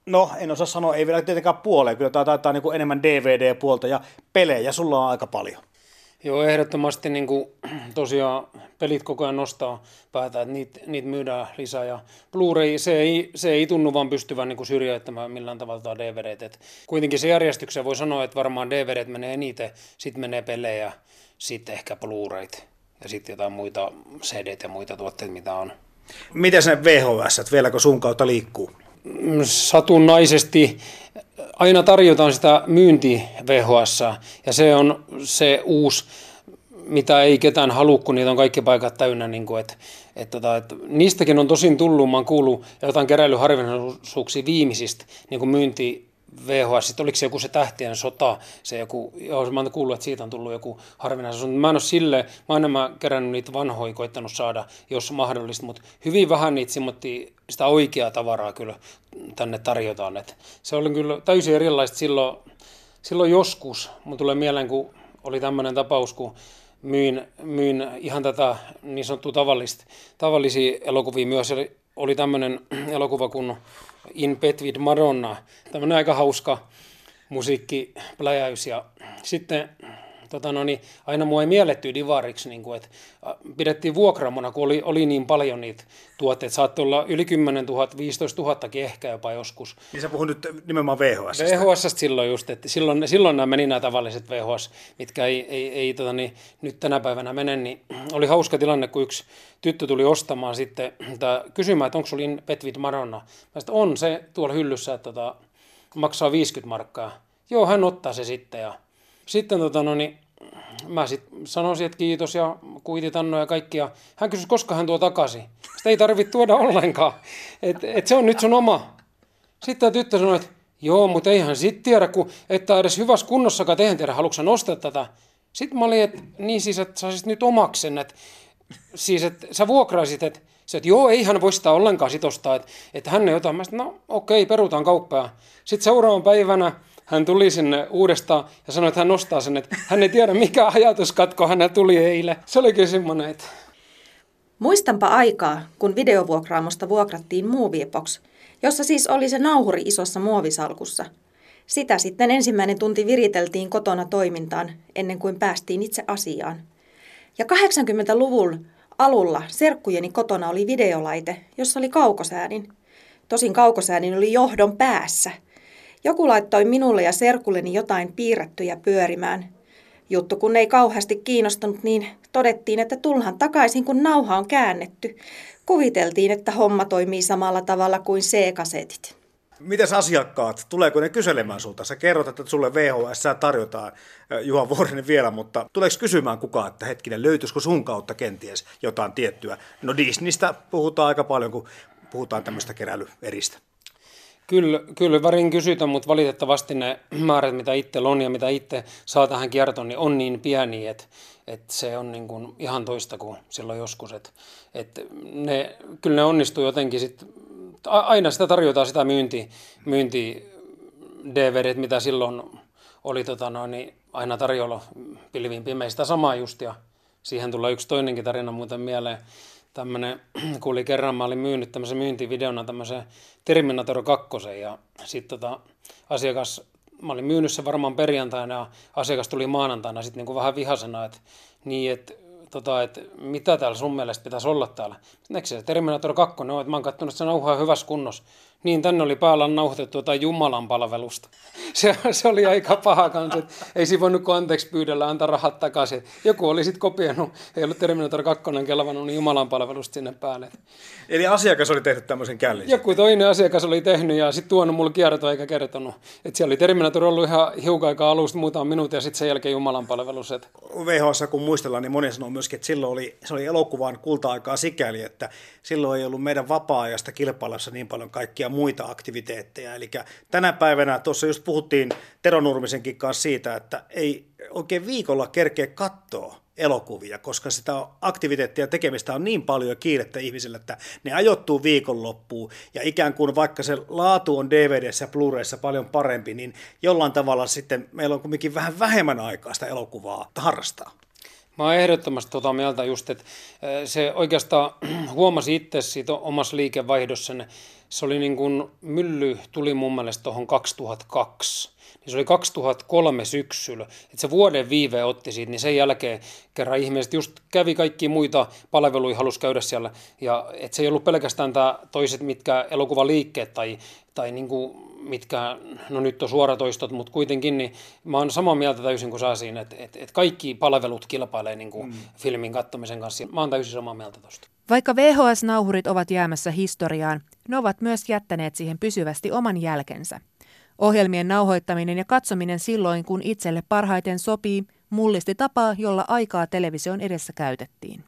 no en osaa sanoa, ei vielä tietenkään puoleen, kyllä tämä taitaa niin kuin enemmän DVD-puolta ja pelejä sulla on aika paljon. Joo, ehdottomasti niin kuin, [CLEARS THROAT] tosiaan pelit koko ajan nostaa päätä, että niitä, niitä myydään lisää. Ja Blu-ray, se ei, se ei tunnu vaan pystyvän niin kuin syrjäyttämään millään tavalla DVD. Et kuitenkin se järjestykseen voi sanoa, että varmaan DVD menee eniten, sitten menee pelejä, sitten ehkä Blu-rayt ja sitten jotain muita cd ja muita tuotteita, mitä on. Miten ne VHS, vieläkö sun kautta liikkuu? Satunnaisesti aina tarjotaan sitä myynti VHS ja se on se uusi mitä ei ketään halua, kun niitä on kaikki paikat täynnä. Niin kuin, et, et, tota, et, niistäkin on tosin tullut, mä oon kuullut jotain keräilyharvinaisuuksia viimeisistä niin myynti VHS, oliko se joku se tähtien sota, se joku, joo, mä oon kuullut, että siitä on tullut joku harvinaisuus, mä en ole sille, mä oon enemmän kerännyt niitä vanhoja, koittanut saada, jos mahdollista, mutta hyvin vähän niitä simmotti, sitä oikeaa tavaraa kyllä tänne tarjotaan, että se oli kyllä täysin erilaista silloin, silloin joskus, mun tulee mieleen, kun oli tämmöinen tapaus, kun myin, myin ihan tätä niin sanottua tavallista, tavallisia elokuvia myös, oli tämmöinen [CLEARS THROAT] elokuva kuin In Bed with Madonna, tämmöinen aika hauska musiikkipläjäys ja sitten tota, no, niin aina mua ei mielletty divariksi, niin kuin, että pidettiin vuokraamona, kun oli, oli niin paljon niitä tuotteita. Saattoi olla yli 10 000, 15 000 ehkä jopa joskus. Niin sä puhun nyt nimenomaan VHS. VHS silloin just, että silloin, silloin nämä meni nämä tavalliset VHS, mitkä ei, ei, ei tota, niin, nyt tänä päivänä mene, niin oli hauska tilanne, kun yksi tyttö tuli ostamaan sitten, tää, kysymään, että onko sulla Petvid Maronna. Mä sitten on se tuolla hyllyssä, että tota, maksaa 50 markkaa. Joo, hän ottaa se sitten ja sitten tota, no, niin, mä sitten sanoisin, että kiitos ja kuititanno ja kaikki. Ja hän kysyi, koska hän tuo takaisin. Sitä ei tarvitse tuoda ollenkaan. Et, et se on nyt sun oma. Sitten tämä tyttö sanoi, että joo, mutta eihän sit tiedä, kun että edes hyvässä kunnossakaan, eihän tiedä, haluatko nostaa tätä. Sitten mä olin, että niin siis, että saisit nyt omaksen, että siis, että sä vuokraisit, että se, että joo, ei hän voi sitä ollenkaan sitostaa, että, että hän ei ota. Mä sanoin, no okei, perutaan kauppaa. Sitten seuraavan päivänä hän tuli sinne uudestaan ja sanoi, että hän nostaa sen, että hän ei tiedä mikä ajatuskatko hänellä tuli eilen. Se olikin semmoinen, että... Muistanpa aikaa, kun videovuokraamosta vuokrattiin Moviebox, jossa siis oli se nauhuri isossa muovisalkussa. Sitä sitten ensimmäinen tunti viriteltiin kotona toimintaan, ennen kuin päästiin itse asiaan. Ja 80-luvun alulla serkkujeni kotona oli videolaite, jossa oli kaukosäädin. Tosin kaukosäädin oli johdon päässä – joku laittoi minulle ja serkulleni jotain piirrettyjä pyörimään. Juttu kun ei kauheasti kiinnostunut, niin todettiin, että tulhan takaisin, kun nauha on käännetty. Kuviteltiin, että homma toimii samalla tavalla kuin C-kasetit. Mites asiakkaat, tuleeko ne kyselemään sulta? Sä kerrot, että sulle VHS tarjotaan, Juha Vuorinen vielä, mutta tuleeko kysymään kukaan, että hetkinen, löytyisikö sun kautta kenties jotain tiettyä? No Disneystä puhutaan aika paljon, kun puhutaan tämmöistä keräilyeristä. Kyllä, kyllä varin kysytään, mutta valitettavasti ne [CLEARS THROAT] määrät, mitä itse on ja mitä itse saa tähän kiertoon, niin on niin pieni, että, että se on niin kuin ihan toista kuin silloin joskus. Että, että ne, kyllä ne onnistuu jotenkin sit, aina sitä tarjotaan sitä myynti, myynti DVD, mitä silloin oli tota noin, niin aina tarjolla pilviin pimeistä samaa just ja siihen tulee yksi toinenkin tarina muuten mieleen tämmöinen, [CLEARS THROAT] kuuli kerran, mä olin myynyt tämmöisen myyntivideona tämmöisen Terminator 2 ja sitten tota, asiakas, mä olin myynyt sen varmaan perjantaina ja asiakas tuli maanantaina sitten niinku vähän vihasena, että niin, että tota, että mitä täällä sun mielestä pitäisi olla täällä. Eikö se Terminator 2 on, että mä oon katsonut, että se nauhaa hyvässä kunnossa. Niin, tänne oli päällä nauhoitettu jotain Jumalan palvelusta. [LAUGHS] Se, se oli aika paha kanssa, että ei siinä voinut anteeksi pyydellä antaa rahat takaisin. Joku oli sitten kopioinut, ei ollut Terminator 2 kelvannut, niin Jumalan palvelusta sinne päälle. Eli asiakas oli tehnyt tämmöisen källin? Joku toinen asiakas oli tehnyt ja sitten tuonut mulle kiertoa eikä kertonut. Että siellä oli Terminator ollut ihan hiukan aikaa alusta muutama minuutti ja sitten sen jälkeen Jumalan palvelus. Että... VHS kun muistellaan, niin moni sanoo myöskin, että silloin oli, se oli elokuvan kulta-aikaa sikäli, että silloin ei ollut meidän vapaa-ajasta kilpailussa niin paljon kaikkia muita aktiviteetteja. Eli tänä päivänä, tuossa just puhuttiin Tero Nurmisenkin kanssa siitä, että ei oikein viikolla kerkeä katsoa elokuvia, koska sitä aktiviteettia tekemistä on niin paljon kiirettä ihmisille, että ne ajoittuu viikonloppuun ja ikään kuin vaikka se laatu on DVDssä ja Blu-rayssa paljon parempi, niin jollain tavalla sitten meillä on kuitenkin vähän vähemmän aikaa sitä elokuvaa harrastaa. Mä oon ehdottomasti tota mieltä just, että se oikeastaan [CLEARS THROAT] huomasi itse siitä omassa liikevaihdossa, se oli niin kuin mylly tuli mun mielestä tuohon 2002 niin se oli 2003 syksyllä, että se vuoden viive otti siitä, niin sen jälkeen kerran ihmiset just kävi kaikki muita palveluja, halusi käydä siellä, ja että se ei ollut pelkästään tämä toiset, mitkä elokuvaliikkeet tai, tai niin kuin mitkä, no nyt on suoratoistot, mutta kuitenkin, niin mä oon samaa mieltä täysin kuin sä siinä, että, että, että kaikki palvelut kilpailee niin kuin mm. filmin katsomisen kanssa. Mä oon täysin samaa mieltä tuosta. Vaikka VHS-nauhurit ovat jäämässä historiaan, ne ovat myös jättäneet siihen pysyvästi oman jälkensä. Ohjelmien nauhoittaminen ja katsominen silloin, kun itselle parhaiten sopii, mullisti tapaa, jolla aikaa television edessä käytettiin.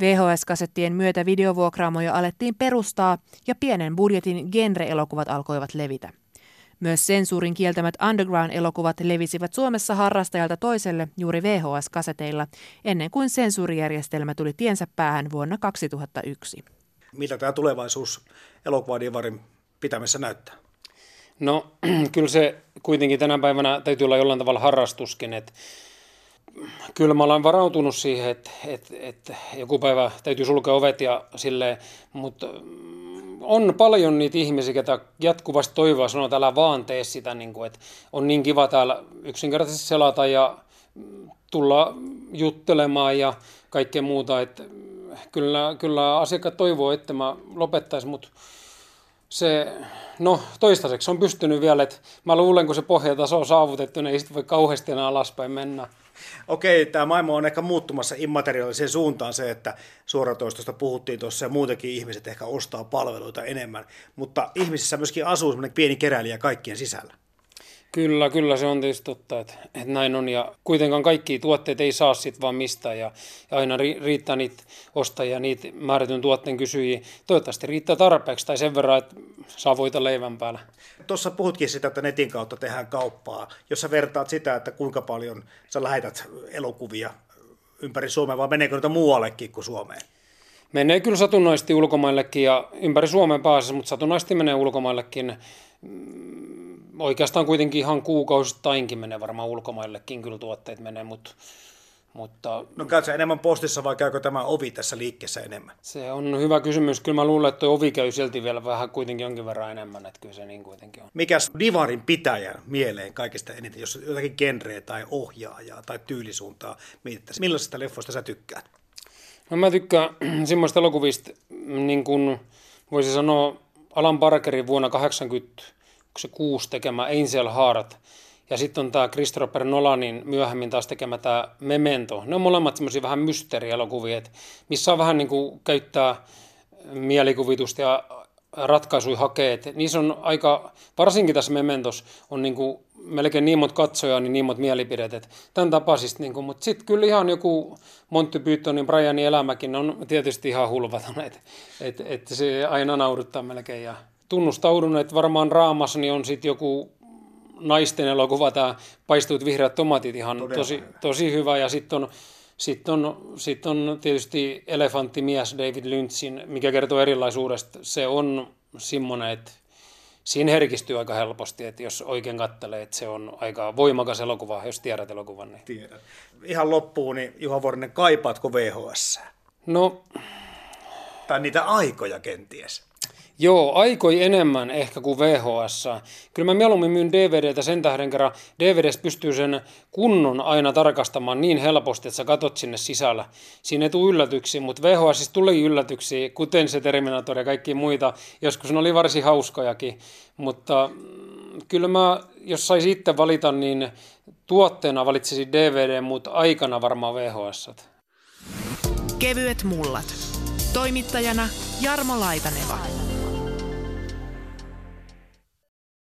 VHS-kasettien myötä videovuokraamoja alettiin perustaa ja pienen budjetin genre-elokuvat alkoivat levitä. Myös sensuurin kieltämät underground-elokuvat levisivät Suomessa harrastajalta toiselle juuri VHS-kaseteilla, ennen kuin sensuurijärjestelmä tuli tiensä päähän vuonna 2001. Mitä tämä tulevaisuus elokuvadivarin pitämässä näyttää? No [CLEARS THROAT] kyllä se kuitenkin tänä päivänä täytyy olla jollain tavalla harrastuskin, että kyllä mä olen varautunut siihen, että, että, että joku päivä täytyy sulkea ovet ja silleen, mutta on paljon niitä ihmisiä, jotka jatkuvasti toivoa sanoa, että älä vaan tee sitä, niin kuin, että on niin kiva täällä yksinkertaisesti selata ja tulla juttelemaan ja kaikkea muuta. Että kyllä, kyllä asiakkaat toivoo, että mä lopettaisin, mutta se, no toistaiseksi on pystynyt vielä, että mä luulen, kun se pohjataso on saavutettu, niin ei sitten voi kauheasti enää alaspäin mennä. Okei, tämä maailma on ehkä muuttumassa immateriaaliseen suuntaan se, että suoratoistosta puhuttiin tuossa ja muutenkin ihmiset ehkä ostaa palveluita enemmän, mutta ihmisissä myöskin asuu semmoinen pieni keräilijä kaikkien sisällä. Kyllä, kyllä se on tietysti totta, että, että näin on. Ja kuitenkaan kaikki tuotteet ei saa sitten vaan mistään ja, ja aina ri, riittää niitä ostajia, niitä määrätyn tuotteen kysyjiä. Toivottavasti riittää tarpeeksi tai sen verran, että saa voita leivän päällä. Tuossa puhutkin sitä, että netin kautta tehdään kauppaa. Jos sä vertaat sitä, että kuinka paljon sä lähetät elokuvia ympäri Suomea, vai meneekö niitä muuallekin kuin Suomeen? Menee kyllä satunnaisesti ulkomaillekin ja ympäri Suomen pääsee, mutta satunnaisesti menee ulkomaillekin oikeastaan kuitenkin ihan kuukausittainkin menee varmaan ulkomaillekin kyllä tuotteet menee, mutta mutta, no käytkö enemmän postissa vai käykö tämä ovi tässä liikkeessä enemmän? Se on hyvä kysymys. Kyllä mä luulen, että ovi käy silti vielä vähän kuitenkin jonkin verran enemmän, että kyllä se niin kuitenkin on. Mikäs divarin pitäjä mieleen kaikista eniten, jos jotakin genreä tai ohjaajaa tai tyylisuuntaa mietittäisiin? Millaisista leffoista sä tykkäät? No mä tykkään [CLEARS THROAT] semmoista elokuvista, niin kuin voisi sanoa Alan Parkerin vuonna 80 se kuusi tekemä Angel Heart. Ja sitten on tämä Christopher Nolanin myöhemmin taas tekemä tämä Memento. Ne on molemmat semmoisia vähän mysteerielokuvia, missä on vähän niin kuin käyttää mielikuvitusta ja ratkaisuja hakee. Et niissä on aika, varsinkin tässä Mementos, on niin kuin melkein niin monta katsojaa, niin niin monta mielipidet. Tämän tapaisista, niin mutta sitten kyllä ihan joku Monty Pythonin, Brianin elämäkin on tietysti ihan hulvaton, että et, se aina nauruttaa melkein. Ja tunnustaudun, että varmaan Raamas niin on sitten joku naisten elokuva, tämä Paistuit vihreät tomatit, ihan tosi, tosi hyvä. Ja sitten on, sit on, sit on tietysti Elefanttimies David Lynchin, mikä kertoo erilaisuudesta. Se on semmoinen, että siinä herkistyy aika helposti, että jos oikein katselee, että se on aika voimakas elokuva, jos tiedät elokuvan. Niin. Tiedän. Ihan loppuun, niin Juha Vuorinen, kaipaatko VHS? No... Tai niitä aikoja kenties? Joo, aikoi enemmän ehkä kuin VHS. Kyllä mä mieluummin myyn DVDtä sen tähden kerran. DVDs pystyy sen kunnon aina tarkastamaan niin helposti, että sä katot sinne sisällä. Siinä ei tule yllätyksiä, mutta VHS tuli yllätyksiä, kuten se Terminator ja kaikki muita. Joskus ne oli varsin hauskojakin, mutta mm, kyllä mä, jos saisi itse valita, niin tuotteena valitsisin DVD, mutta aikana varmaan VHS. Kevyet mullat. Toimittajana Jarmo Laitaneva.